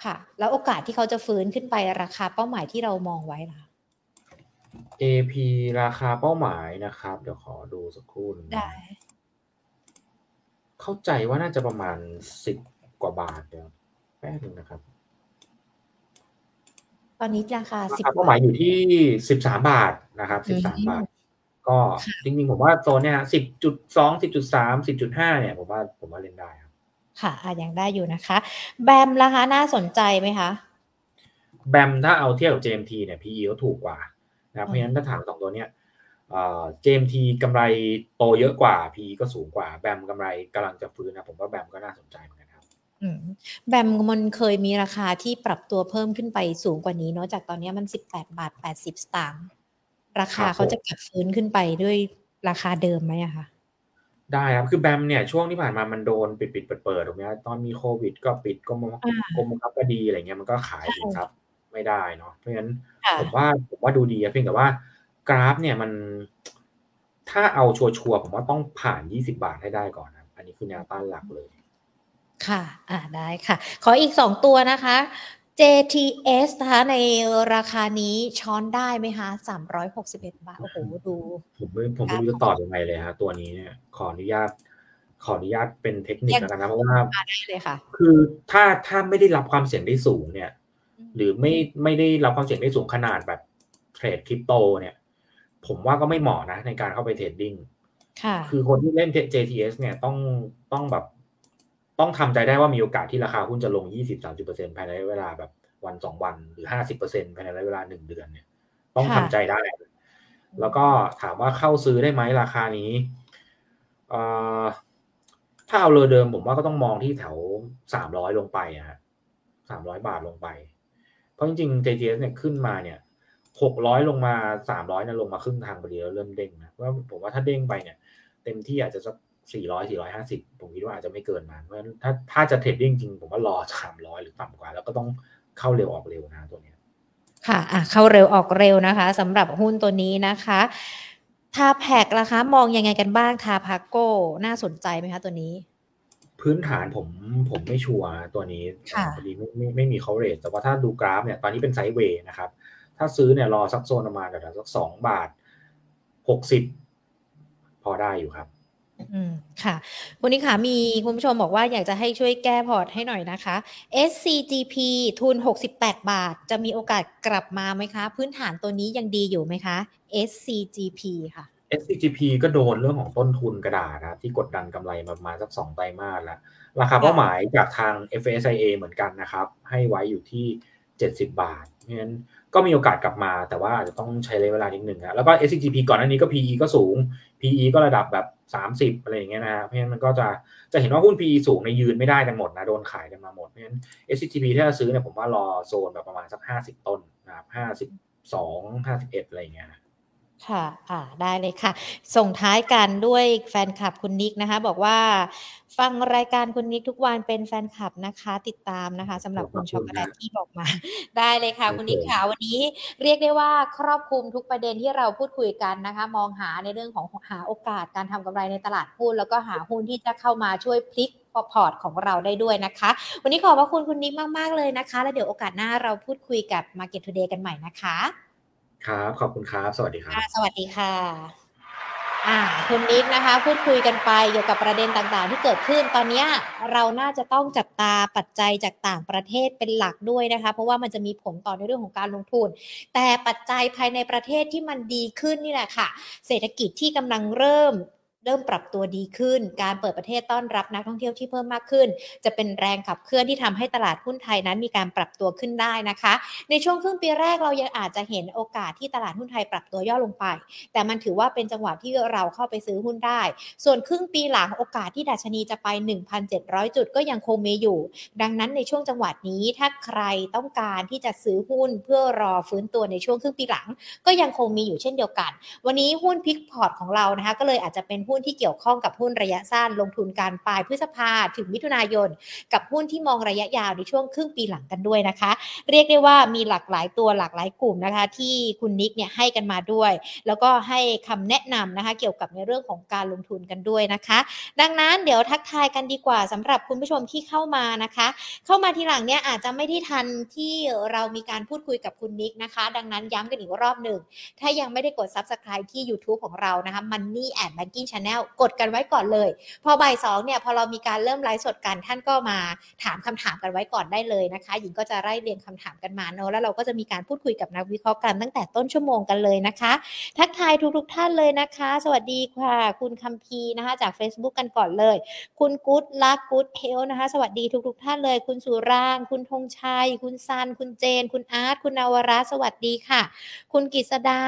ค่ะ แล้วโอกาสที่เขาจะฟื้นขึ้นไปราคาเป้าหมายที่เรามองไว้ล่ะ AP ราคาเป้าหมายนะครับ เดี๋ยวขอดูสักครู่ได้ เข้าใจว่าน่าจะประมาณสิบกว่าบาทเดี๋ยวแป๊บนึงนะครับตอนนี้ราคาสิบเป้าหมายอยู่ที่สิบสามบาทนะครับสิบสามบาท ก็จริงๆผมว่าโซนเนี่ยสิบจุดสองสิบจุดสามสิบจุดห้าเนี่ยผมว่าผมว่าเล่นได้ครับ ค่ะอะยังได้อยู่นะคะ แบมราคาน่าสนใจไหมคะ แบมถ้าเอาเทียบกับ JMT เนี่ย PE เขาถูกกว่า นะเพราะฉะนั้นถ้าถามสองตัวเนี้ยเจมทีกำไรโตเยอะกว่า PE ก็สูงกว่า แบมกำไรกำลังจะฟื้นนะผมว่าแบมก็น่าสนใจเหมือนกันครับออืมแบมมันเคยมีราคาที่ปรับตัวเพิ่มขึ้นไปสูงกว่านี้เนาะจากตอนนี้มันสิบแปดบาทแปดสิบสตางค์ราคาเขาจะกลับฟื้นขึ้นไปด้วยราคาเดิมไหมอะคะได้ครับ คือแบมเนี่ยช่วงที่ผ่านมามันโดนปิดปิดเปิดเปิดถูกไหมตอนมีโควิดก็ปิดกรมกรมบังคับคดีอะไรเงี้ยมันก็ขายสินทรัพย์ ไม่ได้เนาะเพราะฉะนั้นผมว่าผมว่าดูดีเพียงแต่ว่ากราฟเนี่ยมัน ถ้าเอาชัวร์ผมว่าต้องผ่านยี่สิบาทให้ได้ก่อนนะอันนี้คือแนวต้านหลักเลย ค่ะ อ่าได้ค่ะ ขออีกสองตัวนะคะ JTS นะคะในราคานี้ช้อนได้ไหมคะสามร้อยหกสิบเอ็ดบาท โอ้โห ดู ผมไม่ผมไม่รู้จะตอบยังไงเลยฮะตัวนี้เนี่ย ขออนุญาต ขออนุญาตเป็นเทคนิคแล้วกันนะเพราะว่าได้เลยค่ะคือถ้าถ้าไม่ได้รับความเสี่ยงได้สูงเนี่ย หรือไม่ไม่ได้รับความเสี่ยงได้สูงขนาดแบบเทรดคริปโตเนี่ย ผมว่าก็ไม่เหมาะนะ ในการเข้าไปเทรดดิ้งคือคนที่เล่น JTS เนี่ยต้องต้องแบบ ต้องทำใจได้ว่ามีโอกาสที่ราคาหุ้นจะลง 20-30%ภายในเวลาแบบวันสองวันหรือ 50%ภายในเวลาหนึ่งเดือนเนี่ย ต้องทำใจได้ แล้วก็ถามว่าเข้าซื้อได้ไหมราคานี้ถ้าเอาเรือเดิมผมว่าก็ต้องมองที่แถวสามร้อยลงไปอะฮะสามร้อยบาทลงไปเพ ราะจริงๆ JTS เนี่ยขึ้นมาเนี่ยหกร้อยลงมาสามร้อยเนี่ยลงมาครึ่งทางพอดีแล้วเริ่มเด้งนะว่าผมว่าถ้าเด้งไปเนี่ย เต็มที่อาจจะสักสี่ร้อยสี่ร้อยห้าสิบผมคิดว่าอาจจะไม่เกินมาเพราะฉะนั้นถ้าถ้าจะเทรดดิ้งจริงผมว่ารอสามร้อยหรือต่ำกว่า แล้วก็ต้องเข้าเร็วออกเร็วนะตัวนี้ค่ะอะ เข้าเร็วออกเร็วนะคะสำหรับหุ้นตัวนี้นะคะTAPAC ราคามองยังไงกันบ้าง TAPACO น่าสนใจไหมคะตัวนี้ พื้นฐานผมผมไม่ชัวร์ตัวนี้พอดีไม่ไม่ไม่มี coverage แต่ว่าถ้าดูกราฟเนี่ยตอนนี้เป็น sideway นะครับ ถ้าซื้อเนี่ยรอสักโซนประมาณแถวสักสองบาทหกสิบพอได้อยู่ครับ อืมค่ะคุณนิกคะมีคุณผู้ชมบอกว่าอยากจะให้ช่วยแก้พอร์ตให้หน่อยนะคะ SCGP ทุน 68 บาท จะมีโอกาสกลับมาไหมคะ พื้นฐานตัวนี้ยังดีอยู่ไหมคะ SCGP ค่ะ SCGP ก็โดนเรื่องของต้นทุนกระดาษนะที่กดดันกำไรมาประมาณสักสองไตรมาสแล้ว ราคาเป้าหมายจากทาง FSIA เหมือนกันนะครับ ให้ไว้อยู่ที่ 70 บาทเพราะฉะนั้นก็มีโอกาสกลับมาแต่ว่าอาจจะต้องใช้ระยะเวลานิดหนึ่งนะแล้วก็ SCGP ก่อนหน้านี้ก็ PE ก็สูง PE ก็ระดับแบบ 30 อะไรอย่างเงี้ยนะเพราะฉะนั้นมันก็จะจะเห็นว่าหุ้น PE สูงในยืนไม่ได้กันหมดนะโดนขายกันมาหมดเพราะฉะนั้น SCGP ถ้าจะซื้อเนี่ยผมว่ารอโซนแบบประมาณสัก 50 ต้นนะครับ52 51 อะไรอย่างเงี้ย ค่ะ อ่า ได้เลยค่ะ ส่งท้ายกันด้วยแฟนคลับคุณนิกนะคะ บอกว่า ฟังรายการคุณนิกทุกวันเป็นแฟนคลับนะคะ ติดตามนะคะสำหรับคุณช็อกโกแลตที่บอกมา ได้เลยค่ะ คุณนิกค่ะ วันนี้เรียกได้ว่าครอบคลุมทุกประเด็นที่เราพูดคุยกันนะคะ มองหาในเรื่องของหาโอกาสการทำกำไรในตลาดหุ้นแล้วก็หาหุ้นที่จะเข้ามาช่วยพลิกพอร์ตของเราได้ด้วยนะคะ วันนี้ขอบพระคุณคุณนิกมาก ๆ เลยนะคะ แล้วเดี๋ยวโอกาสหน้าเราพูดคุยกับ Market Today กันใหม่นะคะ ครับ ขอบคุณครับ สวัสดีครับสวัสดีค่ะอ่าคุณนิกนะคะ พูดคุยกันไปเกี่ยวกับประเด็นต่างๆ ที่เกิดขึ้นตอนนี้เราน่าจะต้องจับตาปัจจัยจากต่างประเทศเป็นหลักด้วยนะคะ เพราะว่ามันจะมีผลต่อในเรื่องของการลงทุน แต่ปัจจัยภายในประเทศที่มันดีขึ้นนี่แหละค่ะ เศรษฐกิจที่กำลังเริ่ม เริ่มปรับตัวดีขึ้น การเปิดประเทศต้อนรับนักท่องเที่ยวที่เพิ่มมากขึ้น จะเป็นแรงขับเคลื่อนที่ทำให้ตลาดหุ้นไทยนั้นมีการปรับตัวขึ้นได้นะคะ ในช่วงครึ่งปีแรกเรายังอาจจะเห็นโอกาสที่ตลาดหุ้นไทยปรับตัวย่อลงไป แต่มันถือว่าเป็นจังหวะที่เราเข้าไปซื้อหุ้นได้ ส่วนครึ่งปีหลังโอกาสที่ดัชนีจะไป 1,700 จุดก็ยังคงมีอยู่ ดังนั้นในช่วงจังหวะนี้ถ้าใครต้องการที่จะซื้อหุ้นเพื่อรอฟื้นตัวในช่วงครึ่งปีหลัง ก็ยังคงมีอยู่เช่นเดียวกัน วันนี้หุ้นพิกพอร์ตของเรานะคะก็เลยอาจจะเป็นหุนที่เกี่ยวข้องกับหุ้นระยะสั้น ลงทุนการปลายพฤษภาถึงมิถุนายน กับหุ้นที่มองระยะยาวในช่วงครึ่งปีหลังกันด้วยนะคะ เรียกได้ว่ามีหลากหลายตัวหลากหลายกลุ่มนะคะ ที่คุณนิกเนี่ยให้กันมาด้วย แล้วก็ให้คำแนะนำนะคะ เกี่ยวกับในเรื่องของการลงทุนกันด้วยนะคะ ดังนั้นเดี๋ยวทักทายกันดีกว่าสำหรับคุณผู้ชมที่เข้ามานะคะ เข้ามาทีหลังเนี่ยอาจจะไม่ได้ทันที่เรามีการพูดคุยกับคุณนิกนะคะ ดังนั้นย้ำกันอีกรอบหนึ่งถ้ายังไม่ได้กด subscribe ที่ YouTube ของเรานะคะ Money and Banking Channel กดกันไว้ก่อนเลย พอบ่ายสองเนี่ยพอเรามีการเริ่มไลฟ์สดกันท่านก็มาถามคำถามกันไว้ก่อนได้เลยนะคะ หญิงก็จะไล่เรียงคำถามกันมาเนาะแล้วเราก็จะมีการพูดคุยกับนักวิเคราะห์กันตั้งแต่ต้นชั่วโมงกันเลยนะคะ ทักทายทุกๆท่านเลยนะคะ สวัสดีค่ะ คุณคัมพีนะคะ จาก Facebook กันก่อนเลย คุณ Good Luck Good Health นะคะ สวัสดีทุกๆท่านเลย คุณสุราง คุณธงชัย คุณซัน คุณเจน คุณอาร์ตคุณนวรัสวัสดีค่ะ คุณกิษดา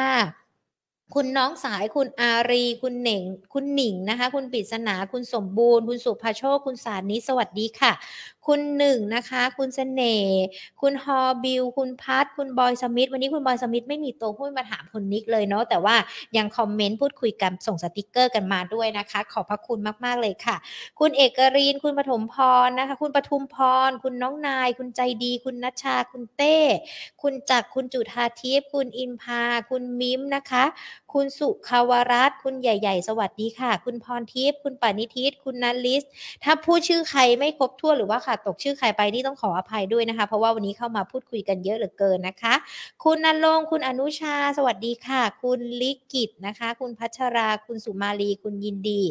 คุณน้องสายคุณอารี คุณเหน่ง คุณหนิงนะคะ คุณปริศนา คุณสมบูรณ์ คุณสุภาโชค คุณสานิสวัสดีค่ะ คุณหนึ่งนะคะ คุณเสน่ห์คุณฮอบิลคุณพัทคุณบอยสมิธวันนี้คุณบอยสมิธไม่มีตัวพูดมาถามคุณนิกเลยเนาะแต่ว่ายังคอมเมนต์พูดคุยกันส่งสติกเกอร์กันมาด้วยนะคะ ขอบพระคุณมากๆเลยค่ะ คุณเอกรีนคุณปฐมพรนะคะ คุณปทุมพร คุณน้องนาย คุณใจดี คุณนัชชา คุณเต้ คุณจักรคุณจุธาทิพย์คุณอินพา คุณมิมนะคะ คุณสุขาวรัตน์คุณใหญ่ ๆ สวัสดีค่ะ คุณพรทิพย์คุณปณิทิตคุณนัลิส ถ้าพูดชื่อใครไม่ครบถ้วนหรือว่าขาดตกชื่อใครไปนี่ต้องขออภัยด้วยนะคะ เพราะว่าวันนี้เข้ามาพูดคุยกันเยอะเหลือเกินนะคะ คุณนันลงคุณอนุชา สวัสดีค่ะ คุณลิกิตนะคะ คุณพัชรา คุณสุมาลี คุณยินดี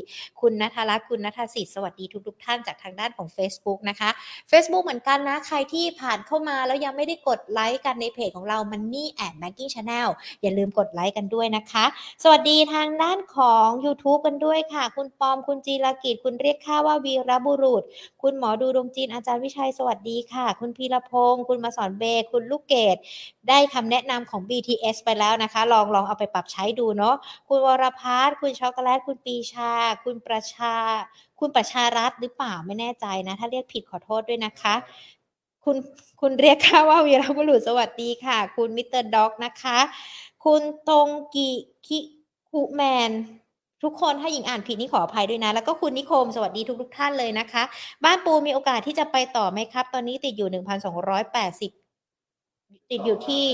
คุณนัทรักคุณนัทสิทธิ์สวัสดีทุกๆท่านจากทางด้านของ Facebook นะคะ Facebook เหมือนกันนะ ใครที่ผ่านเข้ามาแล้วยังไม่ได้กดไลค์กันในเพจของเรา Money and Banking Channel อย่าลืมกดไลค์กันด้วยนะคะ สวัสดีทางด้านของ YouTube กันด้วยค่ะ คุณปอมคุณจีรกิจคุณเรียกข้าว่าวีรบุรุษ คุณหมอดูดวงจีนอาจารย์วิชัยสวัสดีค่ะ คุณพีรพงศ์คุณมาสอนเบคุณลูกเกดได้คำแนะนำของ BTS ไปแล้วนะคะ ลองลองเอาไปปรับใช้ดูเนาะคุณวรพัฒน์คุณช็อกโกแลตคุณปีชา คุณประชา คุณประชารัตน์หรือเปล่าไม่แน่ใจนะ ถ้าเรียกผิดขอโทษด้วยนะคะคุณคุณเรียกข้าว่าวีรบุรุษสวัสดีค่ะ คุณมิสเตอร์ด็อกนะคะ คุณตรงกิคิคุแมน ทุกคนถ้าหญิงอ่านผิดนี่ขออภัยด้วยนะ แล้วก็คุณนิคมสวัสดีทุกทุกท่านเลยนะคะ บ้านปูมีโอกาสที่จะไปต่อไหมครับ ตอนนี้ติดอยู่ 1,280 ติดอยู่ที่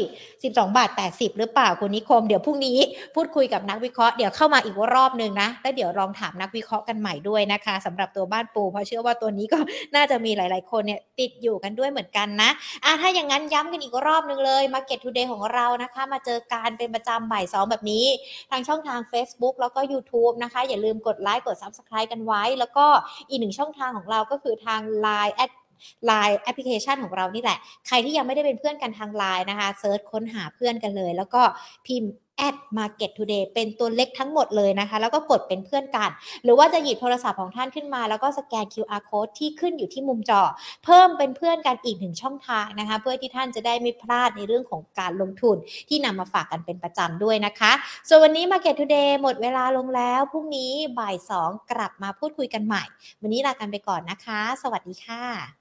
12 บาท 80 หรือเปล่าคุณนิคม เดี๋ยวพรุ่งนี้พูดคุยกับนักวิเคราะห์เดี๋ยวเข้ามาอีกรอบหนึ่งนะ แล้วเดี๋ยวลองถามนักวิเคราะห์กันใหม่ด้วยนะคะสำหรับตัวบ้านปู เพราะเชื่อว่าตัวนี้ก็น่าจะมีหลาย ๆ คนเนี่ยติดอยู่กันด้วยเหมือนกันนะอะถ้าอย่างนั้นย้ำกันอีกรอบหนึงเลย Market Today ของเรานะคะ มาเจอการเป็นประจำบ่ายสองแบบนี้ ทางช่องทาง Facebook แล้วก็ YouTube นะคะ อย่าลืมกดไลค์กด Subscribe กันไว้ แล้วก็อีกหนึ่งช่องทางของเราก็คือทาง Line Line แอปพลิเคชันของเรานี่แหละ ใครที่ยังไม่ได้เป็นเพื่อนกันทาง Line นะคะเซิร์ชค้นหาเพื่อนกันเลย แล้วก็พิมพ์ at market today เป็นตัวเล็กทั้งหมดเลยนะคะ แล้วก็กดเป็นเพื่อนกัน หรือว่าจะหยิบโทรศัพท์ของท่านขึ้นมา แล้วก็สแกน QR code ที่ขึ้นอยู่ที่มุมจอ เพิ่มเป็นเพื่อนกันอีกหนึ่งช่องทางนะคะ เพื่อที่ท่านจะได้ไม่พลาดในเรื่องของการลงทุนที่นำมาฝากกันเป็นประจำด้วยนะคะ ส่วนวันนี้ Market Today หมดเวลาลงแล้ว พรุ่งนี้บ่าย 2 กลับมาพูดคุยกันใหม่ วันนี้ลากันไปก่อนนะคะ สวัสดีค่ะ